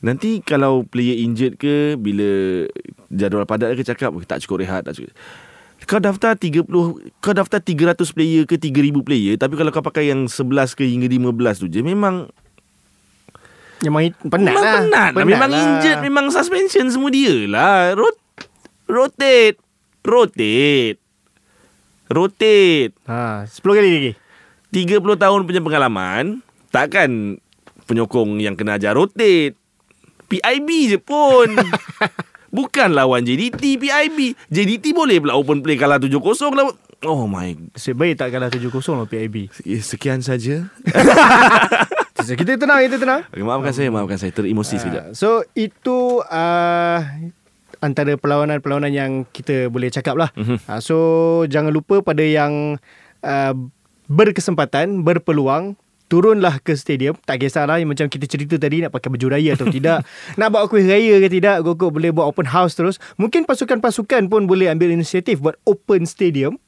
Nanti kalau player injured ke bila jadual padat ke cakap "Oh, tak cukup rehat tak cukup. Kau daftar 30 kau daftar 300 player ke 3000 player tapi kalau kau pakai yang 11 ke hingga 15 tu je memang main penat memang lah. penat, lah. Memang lah. injured Memang suspension semua dia lah Rot Rotate Rotate Rotate. Ha, 10 kali lagi. 30 tahun punya pengalaman Takkan Penyokong yang kena ajar rotate. PIB je pun. Bukan lawan JDT PIB JDT boleh pula open play Kalah 7-0 lawan Oh my Nasib baik tak kalah 7-0 lah PIB. Sekian saja. Kita tenang, kita tenang. okay, Maafkan saya Maafkan saya. Teremosi sekejap. Ah, So itu uh, antara perlawanan-perlawanan yang kita boleh cakap lah. Mhm. Uh, so jangan lupa pada yang uh, berkesempatan, berpeluang turunlah ke stadium tak kisahlah yang macam kita cerita tadi nak pakai baju raya atau tidak nak buat kuih raya ke tidak Gokok boleh buat open house terus mungkin pasukan-pasukan pun boleh ambil inisiatif buat open stadium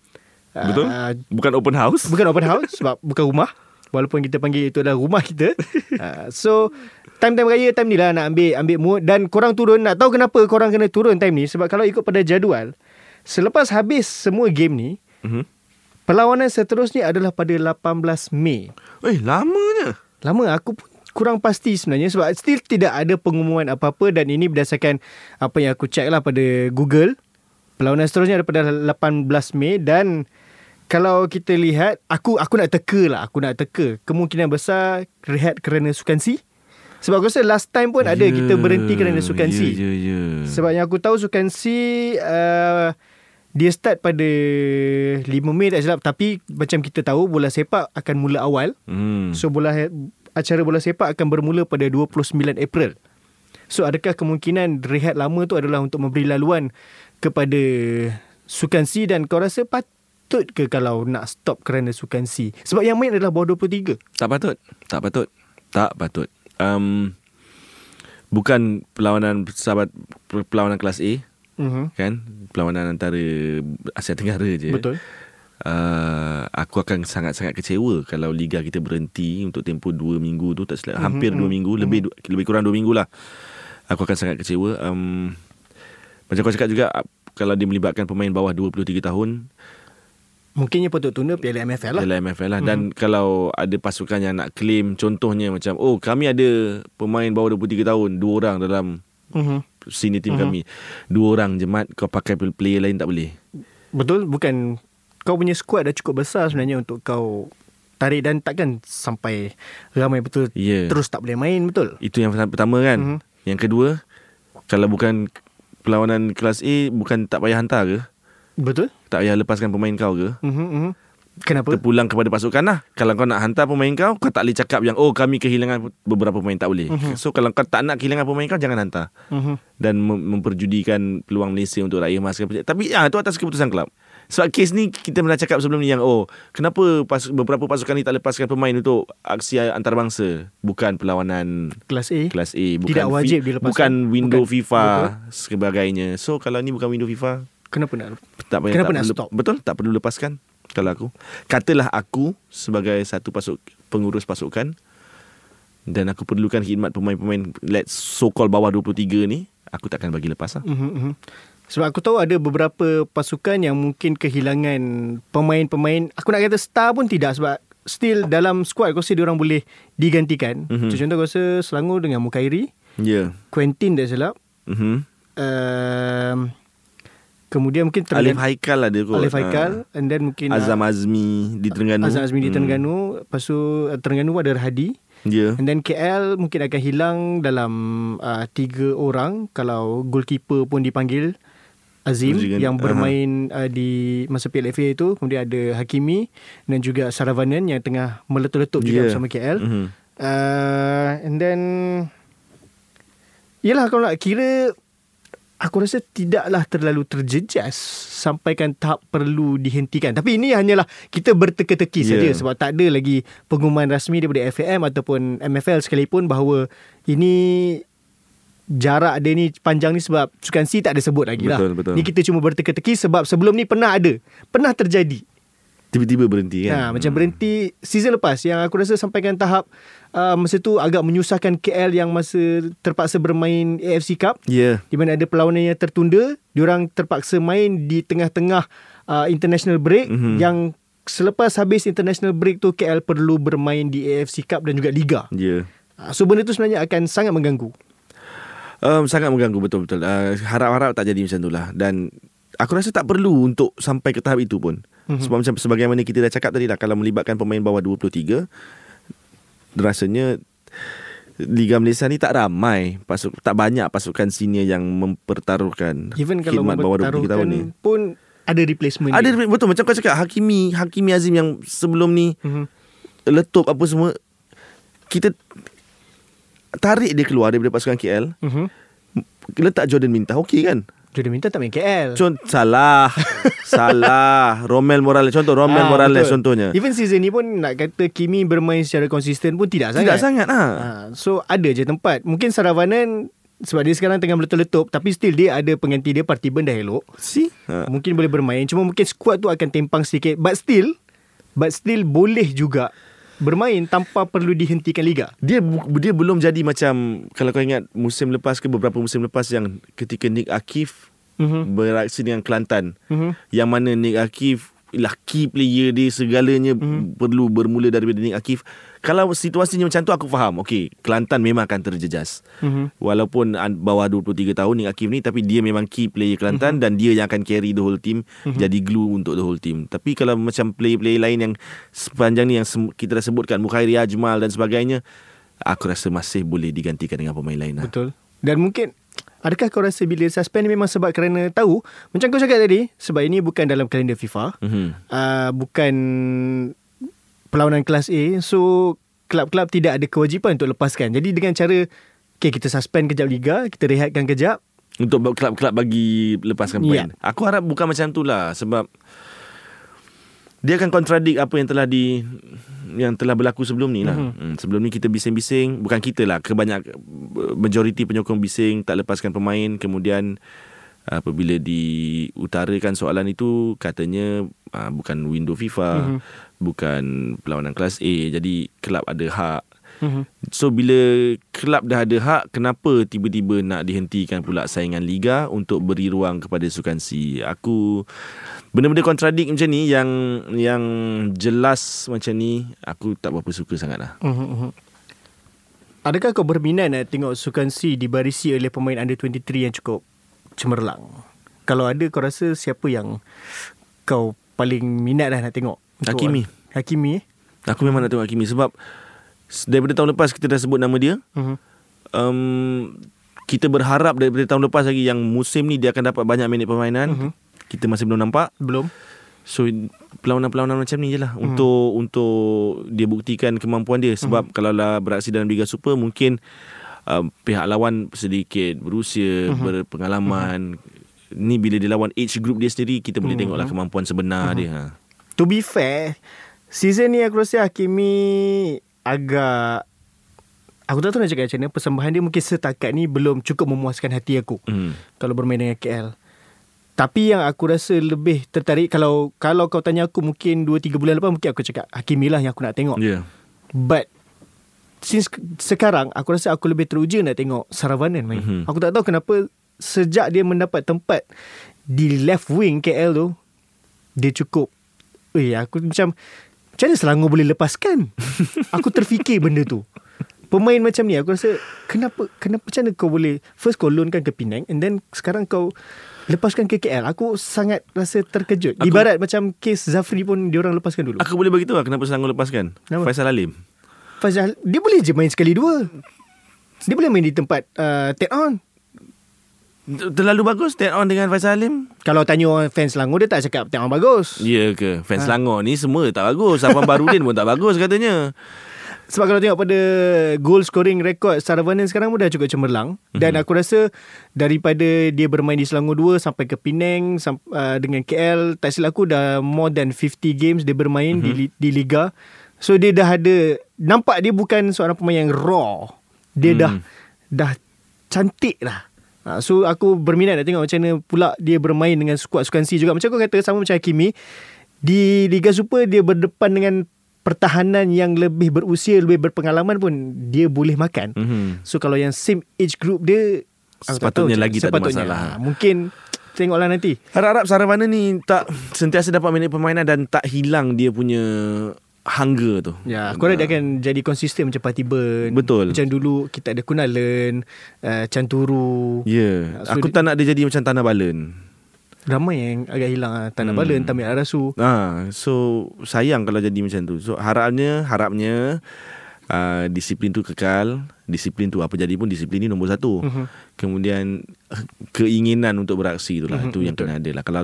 Betul Ah, Bukan open house Bukan open house sebab bukan rumah. Walaupun kita panggil itu adalah rumah kita. uh, so time-time raya time ni lah nak ambil ambil mood dan korang turun nak tahu kenapa korang kena turun time ni sebab kalau ikut pada jadual selepas habis semua game ni Mhm. perlawanan seterusnya adalah pada 18 Mei. Eh lamanya Lama aku pun kurang pasti sebenarnya sebab still tidak ada pengumuman apa-apa dan ini berdasarkan apa yang aku check lah pada Google. Perlawanan seterusnya ada pada 18 Mei dan kalau kita lihat aku aku nak teka lah. Aku nak teka. Kemungkinan besar rehat kerana sukan C sebab aku rasa last time pun ada kita berhenti kerana sukan C Ya, ya, ya. sebab yang aku tahu sukan C uh, dia start pada 5 Mei tak silap. Tapi macam kita tahu bola sepak akan mula awal. Hmm. So bola acara bola sepak akan bermula pada 29 April. So adakah kemungkinan rehat lama tu adalah untuk memberi laluan kepada sukan C dan kau rasa patut ke kalau nak stop kerana sukan C? Sebab yang main adalah bawah 23. Tak patut. Tak patut. Tak patut. Um, bukan perlawanan sahabat perlawanan kelas A Mm-hmm. kan? Perlawanan antara Asia Tenggara je. Betul. Uh, aku akan sangat-sangat kecewa kalau liga kita berhenti untuk tempoh 2 minggu tu tak silap Mhm, hampir 2 mhm, minggu lebih du- lebih kurang 2 minggu lah. aku akan sangat kecewa. Um, macam kau cakap juga kalau dia melibatkan pemain bawah 23 tahun, Mungkinnya patut tunda Piala MFL lah. Piala MFL lah Dan kalau ada pasukan yang nak claim Contohnya macam Oh kami ada pemain bawah 23 tahun Dua orang dalam Mhm. senior team kami Dua orang je Mat Kau pakai player lain tak boleh Betul bukan kau punya squad dah cukup besar sebenarnya untuk kau tarik dan takkan sampai ramai betul Ya. terus tak boleh main betul. Itu yang pertama kan Mhm. Yang kedua Kalau bukan Perlawanan kelas A Bukan tak payah hantar ke Betul? Tak payah lepaskan pemain kau ke Mhm. mhm. Kenapa? Terpulang kepada pasukan lah Kalau kau nak hantar pemain kau Kau tak boleh cakap yang Oh kami kehilangan beberapa pemain Tak boleh So kalau kau tak nak kehilangan pemain kau Jangan hantar Mhm. dan mem- memperjudikan peluang Malaysia untuk raih emas. Tapi ya itu atas keputusan kelab. Sebab kes ni kita pernah cakap sebelum ni yang oh kenapa pas, beberapa pasukan ni tak lepaskan pemain untuk aksi antarabangsa bukan perlawanan Kelas A. kelas A bukan Tidak wajib dilepaskan. bukan window Bukan. FIFA sebagainya. So kalau ni bukan window FIFA Kenapa nak? Tak payah Kenapa tak nak perlu, stop? Betul tak perlu lepaskan kalau aku. Katalah aku sebagai satu pasuk pengurus pasukan dan aku perlukan khidmat pemain-pemain let's so called bawah 23 ni aku takkan bagi lepas lah. Mhm, mhm. Sebab aku tahu ada beberapa pasukan yang mungkin kehilangan pemain-pemain. Aku nak kata star pun tidak sebab still dalam squad aku rasa dia orang boleh digantikan. Mhm. Mm-hmm. Contoh aku rasa Selangor dengan Mukairi, Ya. Yeah. Quentin dah silap. Mhm. Um, kemudian mungkin Alif Haikal ada kot. Alif Haikal Ah. and then mungkin Azam Azmi di Terengganu. Azam Azmi di Hmm. Terengganu. Lepas tu uh, Terengganu ada Rahadi. Ya. And then KL mungkin akan hilang dalam uh, tiga orang kalau goalkeeper pun dipanggil Azim Azim, yang bermain uh, di masa PLFA itu kemudian ada Hakimi dan juga Saravanan yang tengah meletup-letup juga Ya. bersama KL Mhm. uh, and then Yelah kalau nak kira Aku rasa tidaklah terlalu terjejas Sampaikan tahap perlu dihentikan Tapi ini hanyalah Kita berteka-teki yeah. saja Sebab tak ada lagi Pengumuman rasmi daripada FAM Ataupun MFL sekalipun Bahawa Ini Jarak dia ni Panjang ni sebab Sukan C tak ada sebut lagi lah Betul. Ni kita cuma berteka-teki Sebab sebelum ni pernah ada Pernah terjadi Tiba-tiba berhenti Ha, kan. macam berhenti season lepas yang aku rasa sampaikan tahap uh, masa tu agak menyusahkan KL yang masa terpaksa bermain AFC Cup Ya. di mana ada perlawanan yang tertunda, diorang terpaksa main di tengah-tengah uh, international break Mhm. mm-hmm. yang selepas habis international break tu KL perlu bermain di AFC Cup dan juga liga. Ya. Uh, so benda tu sebenarnya akan sangat mengganggu. Um, sangat mengganggu betul-betul. Uh, harap-harap tak jadi macam tu lah. Dan aku rasa tak perlu untuk sampai ke tahap itu pun. Mhm. Mm-hmm. Sebab macam sebagaimana kita dah cakap tadi lah. Kalau melibatkan pemain bawah 23, rasanya Liga Malaysia ni tak ramai pasuk tak banyak pasukan senior yang mempertaruhkan Even kalau khidmat bawah 23 tahun ni. pun ada replacement Ada dia. betul macam kau cakap Hakimi Hakimi Azim yang sebelum ni Mhm. letup apa semua kita tarik dia keluar daripada pasukan KL Mhm. letak Jordan Minta okey kan Dia minta tak main KL. Contoh salah salah Romel Morales contoh Romel Ah, Morales betul. contohnya Even season ni pun nak kata Kimi bermain secara konsisten pun tidak sangat. tidak sangat ah Ha, so ada je tempat. Mungkin Saravanan sebab dia sekarang tengah meletup-letup tapi still dia ada pengganti dia Partiban dah elok. si ha. Mungkin boleh bermain cuma mungkin squad tu akan tempang sedikit but still but still boleh juga bermain tanpa perlu dihentikan liga. dia dia belum jadi macam kalau kau ingat musim lepas ke beberapa musim lepas yang ketika Nick Akif Mhm. beraksi dengan Kelantan Mhm. yang mana Nick Akif lah key player dia segalanya Mhm. mm. perlu bermula daripada Nick Akif kalau situasinya macam tu aku faham okey Kelantan memang akan terjejas Mhm. walaupun bawah 23 tahun Nick Akif ni tapi dia memang key player Kelantan dan dia yang akan carry the whole team jadi glue untuk the whole team tapi kalau macam player-player lain yang sepanjang ni yang kita dah sebutkan Mukhairi Ajmal dan sebagainya aku rasa masih boleh digantikan dengan pemain lain lah. Betul. Dan mungkin adakah kau rasa bila suspend ni memang sebab kerana tahu macam kau cakap tadi sebab ini bukan dalam kalender FIFA. Mhm. uh, bukan perlawanan kelas A so kelab-kelab tidak ada kewajipan untuk lepaskan jadi dengan cara okay, kita suspend kejap liga kita rehatkan kejap Untuk kelab-kelab bagi lepaskan pemain. Aku harap bukan macam tu lah sebab dia akan kontradik apa yang telah di yang telah berlaku sebelum ni lah. Mhm. Mm-hmm. Hmm, sebelum ni kita bising-bising, bukan kita lah, kebanyak majoriti penyokong bising tak lepaskan pemain kemudian apabila diutarakan soalan itu katanya uh, bukan window FIFA, Mhm. mm-hmm. bukan perlawanan kelas A. Jadi kelab ada hak Mhm. So bila kelab dah ada hak kenapa tiba-tiba nak dihentikan pula saingan liga untuk beri ruang kepada sukan C. Aku benda-benda kontradik macam ni yang yang jelas macam ni aku tak berapa suka sangat lah. Mhm, mhm. Adakah kau berminat nak tengok Sukan C dibarisi oleh pemain under 23 yang cukup cemerlang? Kalau ada kau rasa siapa yang kau paling minat dah nak tengok? Hakimi. Hakimi eh? Aku memang nak tengok Hakimi sebab daripada tahun lepas kita dah sebut nama dia. Mhm. Um, kita berharap daripada tahun lepas lagi yang musim ni dia akan dapat banyak minit permainan. Mhm. Kita masih belum nampak. Belum? So perlawanan-perlawanan macam ni je lah hmm. untuk untuk dia buktikan kemampuan dia sebab hmm. kalau lah beraksi dalam Liga Super mungkin uh, pihak lawan sedikit berusia, hmm. berpengalaman. Hmm. Ni bila dia lawan age group dia sendiri kita boleh Hmm. tengoklah kemampuan sebenar hmm. dia. Ha. To be fair, season ni aku rasa Hakimi agak Aku tak tahu nak cakap macam mana Persembahan dia mungkin setakat ni Belum cukup memuaskan hati aku Hmm. Kalau bermain dengan KL Tapi yang aku rasa lebih tertarik Kalau kalau kau tanya aku Mungkin 2-3 bulan lepas Mungkin aku cakap Hakimi lah yang aku nak tengok. Yeah. But Since sekarang Aku rasa aku lebih teruja nak tengok Saravanan main Mhm. Aku tak tahu kenapa Sejak dia mendapat tempat Di left wing KL tu Dia cukup Eh aku macam Macam mana Selangor boleh lepaskan Aku terfikir benda tu Pemain macam ni Aku rasa Kenapa Kenapa macam mana kau boleh First kau loankan ke Penang And then sekarang kau Lepaskan ke KL Aku sangat rasa terkejut Aku- Ibarat macam Kes Zafri pun Diorang lepaskan dulu Aku boleh beritahu lah kenapa Selangor lepaskan. Kenapa? Faisal Alim. Fazal Dia boleh je main sekali dua Dia boleh main di tempat uh, Ted on Terlalu bagus Ted on dengan Faisal Alim. Kalau tanya orang fans Selangor Dia tak cakap Ted on bagus Ya ke? Fans Ha. Selangor ni semua tak bagus. Safan Barudin pun tak bagus katanya. Sebab kalau tengok pada Goal scoring record Saravanan sekarang pun dah cukup cemerlang Mhm. Dan aku rasa Daripada dia bermain di Selangor 2 Sampai ke Penang sam, uh, Dengan KL Tak silap aku dah More than 50 games Dia bermain di, Mhm. di Liga So dia dah ada Nampak dia bukan seorang pemain yang raw Dia Hmm. dah Dah cantik lah Ha, so aku berminat nak tengok macam mana pula dia bermain dengan skuad Sukan C juga. Macam kau kata sama macam Hakimi. Di Liga Super dia berdepan dengan pertahanan yang lebih berusia, lebih berpengalaman pun dia boleh makan. Mhm. So kalau yang same age group dia aku tak tahu Sepatutnya lagi tak ada masalah. Ha, Mungkin tengoklah nanti. Harap-harap Saravana ni tak sentiasa dapat minit permainan dan tak hilang dia punya hunger tu. Ya, aku harap dia akan jadi konsisten macam Patiban. Betul. Macam dulu kita ada Kunalen, uh, Canturu. Ya, So aku tak nak dia jadi macam Tanah Balen. Ramai yang agak hilang ah. Tanah Hmm. Balen, Tamil Arasu. Ah, so sayang kalau jadi macam tu. So harapnya harapnya uh, disiplin tu kekal. Disiplin tu apa jadi pun disiplin ni nombor satu. Mhm. Kemudian eh, keinginan untuk beraksi tu lah Mhm, itu yang kena ada lah. Kalau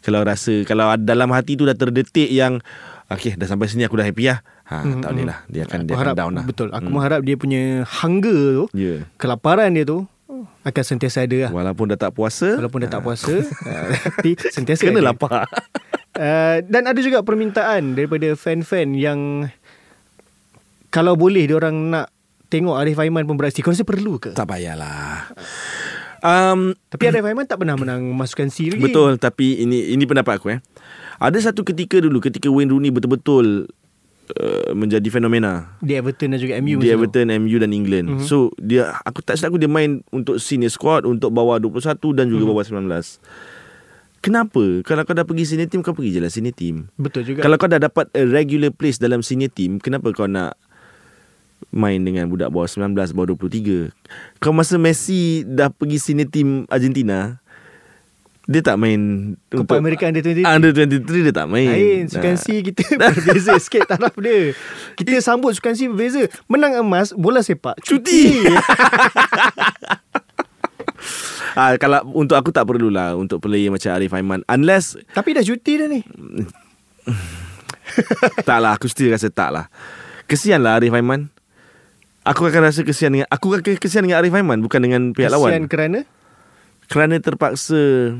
kalau rasa kalau dalam hati tu dah terdetik yang Okay dah sampai sini aku dah happy lah ha, Mhm, Tak boleh mhm. lah Dia akan, Aku dia akan harap, down lah Betul. Aku Hmm. mengharap dia punya hunger tu, Ya kelaparan dia tu akan sentiasa ada lah. Walaupun dah tak puasa Walaupun dah tak puasa, uh, tapi sentiasa Kena ada. lapar Uh, dan ada juga permintaan daripada fan-fan yang kalau boleh dia orang nak tengok Arif Aiman pun beraksi. Kau rasa perlu ke? Tak payahlah um, Tapi Arif Aiman tak pernah menang masukkan lagi. Betul Tapi ini ini pendapat aku eh Ada satu ketika dulu Ketika Wayne Rooney betul-betul uh, Menjadi fenomena Di Everton dan juga MU. Di masa tu. Everton, MU dan England Mhm. mm-hmm. So dia Aku tak silap aku dia main Untuk senior squad Untuk bawah 21 Dan juga Mhm. bawah 19 Kenapa? Kalau kau dah pergi senior team Kau pergi je lah senior team Betul juga. Kalau kau dah dapat a regular place Dalam senior team Kenapa kau nak Main dengan budak bawah 19 Bawah 23 Kau masa Messi Dah pergi senior team Argentina Dia tak main Copa America Under 23. Under 23 dia tak main Lain Sukan Nah. Kita berbeza sikit taraf dia. Kita sambut Sukan C berbeza. Menang emas bola sepak. Cuti Ah, kalau untuk aku tak perlulah untuk player macam Arif Aiman unless Tapi dah cuti dah ni. tak lah aku still rasa tak lah. Kesian lah Arif Aiman. Aku akan rasa kesian dengan aku akan kesian dengan Arif Aiman bukan dengan pihak Kesian lawan. kerana Kerana terpaksa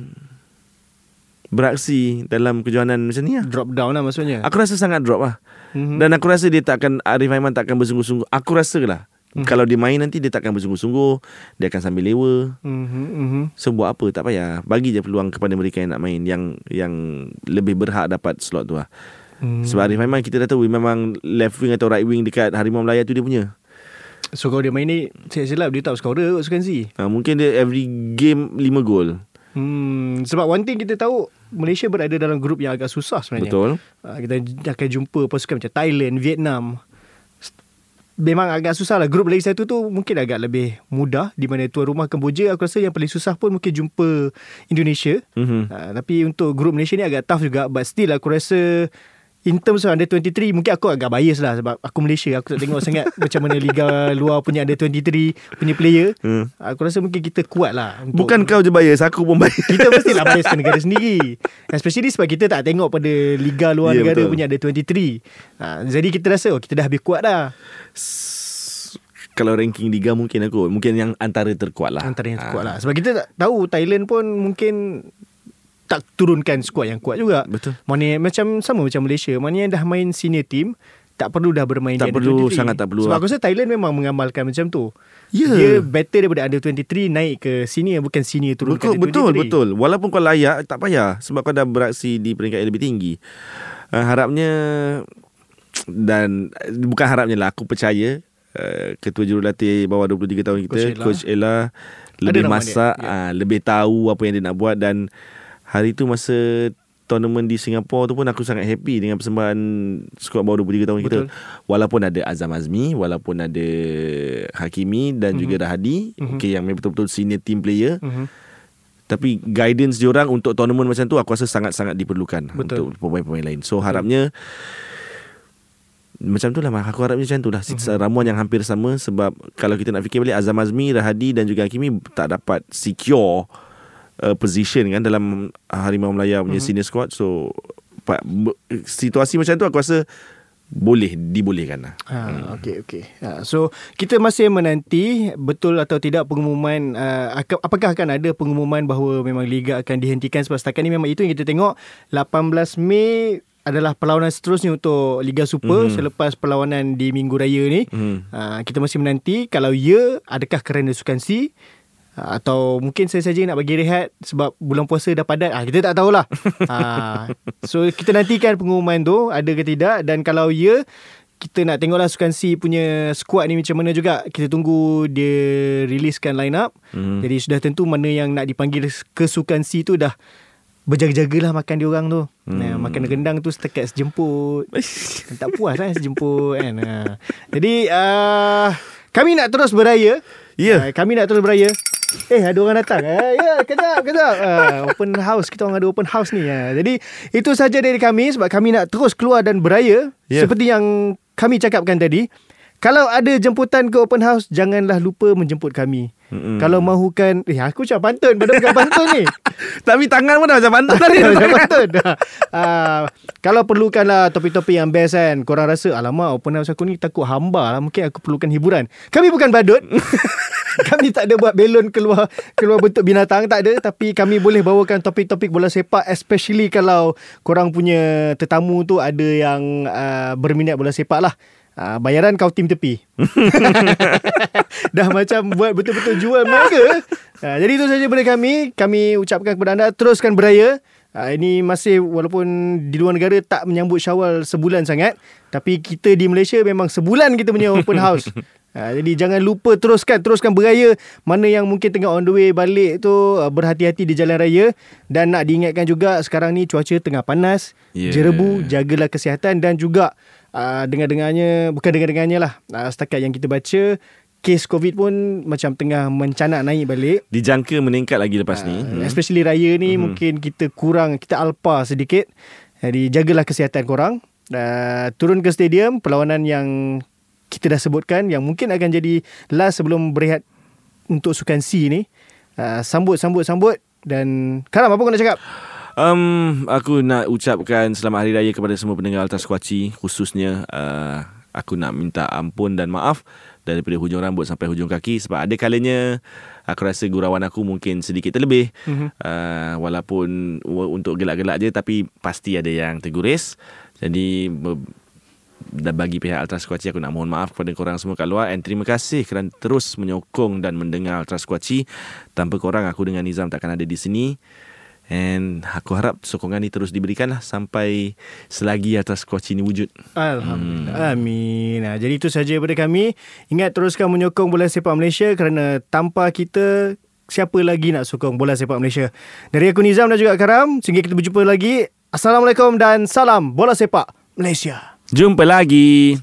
beraksi dalam kejohanan macam ni lah. drop down lah maksudnya. Aku rasa sangat drop lah. Mhm. Dan aku rasa dia tak akan Arif Aiman tak akan bersungguh-sungguh. Aku rasa lah. Mhm. Kalau dia main nanti dia tak akan bersungguh-sungguh. Dia akan sambil lewa. Mhm, mhm. So buat apa tak payah Bagi je peluang kepada mereka yang nak main Yang yang lebih berhak dapat slot tu lah Hmm. Sebab Arif Aiman kita dah tahu memang left wing atau right wing dekat Harimau Melaya tu dia punya. So kalau dia main ni Saya silap dia tak scorer kot Sukan Z Ha, mungkin dia every game 5 gol. hmm, Sebab one thing kita tahu Malaysia berada dalam grup yang agak susah sebenarnya Betul. uh, Kita akan jumpa pasukan macam Thailand, Vietnam Memang agak susah lah Grup lagi satu tu Mungkin agak lebih mudah Di mana tuan rumah Kemboja Aku rasa yang paling susah pun Mungkin jumpa Indonesia Mhm. uh, Tapi untuk grup Malaysia ni agak tough juga But still aku rasa In terms of under 23 Mungkin aku agak bias lah Sebab aku Malaysia Aku tak tengok sangat Macam mana Liga luar punya under 23 Punya player Hmm. Aku rasa mungkin kita kuat lah untuk Bukan kau je bias, aku pun bias. kita mestilah bias ke negara sendiri Especially sebab kita tak tengok pada Liga luar yeah, negara betul. punya ada 23 ha, Jadi kita rasa oh kita dah habis kuat dah Kalau ranking liga mungkin aku Mungkin yang antara terkuat lah Antara yang Ah. kuat lah Sebab kita tak tahu Thailand pun mungkin Tak turunkan skuad yang kuat juga Betul. Mana macam sama macam Malaysia Mana yang dah main senior team Tak perlu dah bermain Tak di under perlu, 23. sangat tak perlu Sebab lah. aku rasa Thailand memang mengamalkan macam tu Ya. Dia better daripada under 23 Naik ke senior Bukan senior turun ke Betul, under betul, 23. betul. Walaupun kau layak, tak payah. Sebab kau dah beraksi di peringkat yang lebih tinggi. Uh, harapnya, dan bukan harapnya lah, aku percaya uh, ketua jurulatih bawah 23 tahun kita, Coach Ella. Coach Ella, lebih masak, dia, ya. uh, lebih tahu apa yang dia nak buat dan hari tu masa tournament di Singapura tu pun aku sangat happy dengan persembahan skuad bawah 23 tahun kita. Betul. Walaupun ada Azam Azmi, walaupun ada Hakimi dan Mhm. juga Rahadi, okay, yang memang betul-betul senior team player. Mhm. Tapi guidance diorang untuk tournament macam tu aku rasa sangat-sangat diperlukan Betul. untuk pemain-pemain lain. So harapnya macam tu lah Mak. Aku harapnya macam tu lah Mhm. Ramuan yang hampir sama Sebab Kalau kita nak fikir balik Azam Azmi, Rahadi dan juga Hakimi Tak dapat secure uh, Position kan Dalam Harimau Melaya punya Mhm. senior squad So pa- b- Situasi macam tu aku rasa Boleh Dibolehkan lah Ha, okey okey. Ha, so kita masih menanti betul atau tidak pengumuman uh, ak- apakah akan ada pengumuman bahawa memang liga akan dihentikan sebab setakat ni memang itu yang kita tengok 18 Mei adalah perlawanan seterusnya untuk Liga Super mm-hmm. selepas perlawanan di Minggu Raya ni. Mhm. Uh, kita masih menanti kalau ya adakah kerana sukan C atau mungkin saya saja nak bagi rehat sebab bulan puasa dah padat. Ah kita tak tahulah. uh, so kita nantikan pengumuman tu ada ke tidak dan kalau ya kita nak tengoklah Sukan C punya squad ni macam mana juga. Kita tunggu dia riliskan line up. Mhm. Jadi sudah tentu mana yang nak dipanggil ke Sukan C tu dah berjaga-jagalah makan dia orang tu. Hmm. Nah, makan rendang tu setakat sejemput. tak puas kan sejemput kan. Ha. Jadi uh, kami nak terus beraya. Ya. Uh, kami nak terus beraya. Eh ada orang datang. Uh, ya kejap kejap. Uh, open house kita orang ada open house ni. Uh. Jadi itu saja dari kami sebab kami nak terus keluar dan beraya Ya. seperti yang kami cakapkan tadi. Kalau ada jemputan ke open house janganlah lupa menjemput kami. Mm-mm. Kalau mahukan Eh aku macam pantun Padahal bukan pantun ni. Tapi tangan pun dah macam pantun tadi. Macam pantun. Uh, Kalau perlukanlah Topik-topik yang best kan Korang rasa Alamak open house aku ni Takut hamba lah Mungkin aku perlukan hiburan. Kami bukan badut. Kami tak ada buat belon keluar Keluar bentuk binatang Tak ada. Tapi kami boleh bawakan Topik-topik bola sepak Especially kalau Korang punya Tetamu tu Ada yang uh, Berminat bola sepak lah Uh, bayaran kau tim tepi. Dah macam buat betul-betul jual mereka uh, Jadi itu saja daripada kami. Kami ucapkan kepada anda Teruskan beraya. Uh, Ini masih walaupun di luar negara Tak menyambut syawal sebulan sangat Tapi kita di Malaysia memang sebulan kita punya open house uh, Jadi jangan lupa teruskan Teruskan beraya. Mana yang mungkin tengah on the way balik tu uh, Berhati-hati di jalan raya. Dan nak diingatkan juga Sekarang ni cuaca tengah panas. Yeah. Jerebu Jagalah kesihatan. Dan juga uh, dengar-dengarnya bukan dengar-dengarnya lah uh, setakat yang kita baca kes covid pun macam tengah mencanak naik balik. Dijangka meningkat lagi lepas ni. Uh, especially raya ni Mhm. mungkin kita kurang kita alpa sedikit. Jadi jagalah kesihatan korang. Uh, turun ke stadium perlawanan yang kita dah sebutkan yang mungkin akan jadi last sebelum berehat untuk sukan C ni. Uh, sambut sambut sambut. Dan Karam apa kau nak cakap? Um, aku nak ucapkan selamat hari raya kepada semua pendengar Altas Kuaci khususnya uh, aku nak minta ampun dan maaf daripada hujung rambut sampai hujung kaki. Sebab ada kalanya aku rasa gurauan aku mungkin sedikit terlebih. Mhm. uh, walaupun untuk gelak-gelak je tapi pasti ada yang terguris. Jadi dan bagi pihak Ultras Kuaci aku nak mohon maaf kepada korang semua kat luar and terima kasih kerana terus menyokong dan mendengar Ultras Kuaci tanpa korang aku dengan Nizam takkan ada di sini And aku harap sokongan ni terus diberikan lah sampai selagi atas coach ini wujud. Alhamdulillah. Hmm. Amin. Nah, jadi itu saja daripada kami. Ingat teruskan menyokong bola sepak Malaysia kerana tanpa kita siapa lagi nak sokong bola sepak Malaysia. Dari aku Nizam dan juga Karam, sehingga kita berjumpa lagi. Assalamualaikum dan salam bola sepak Malaysia. Jumpa lagi.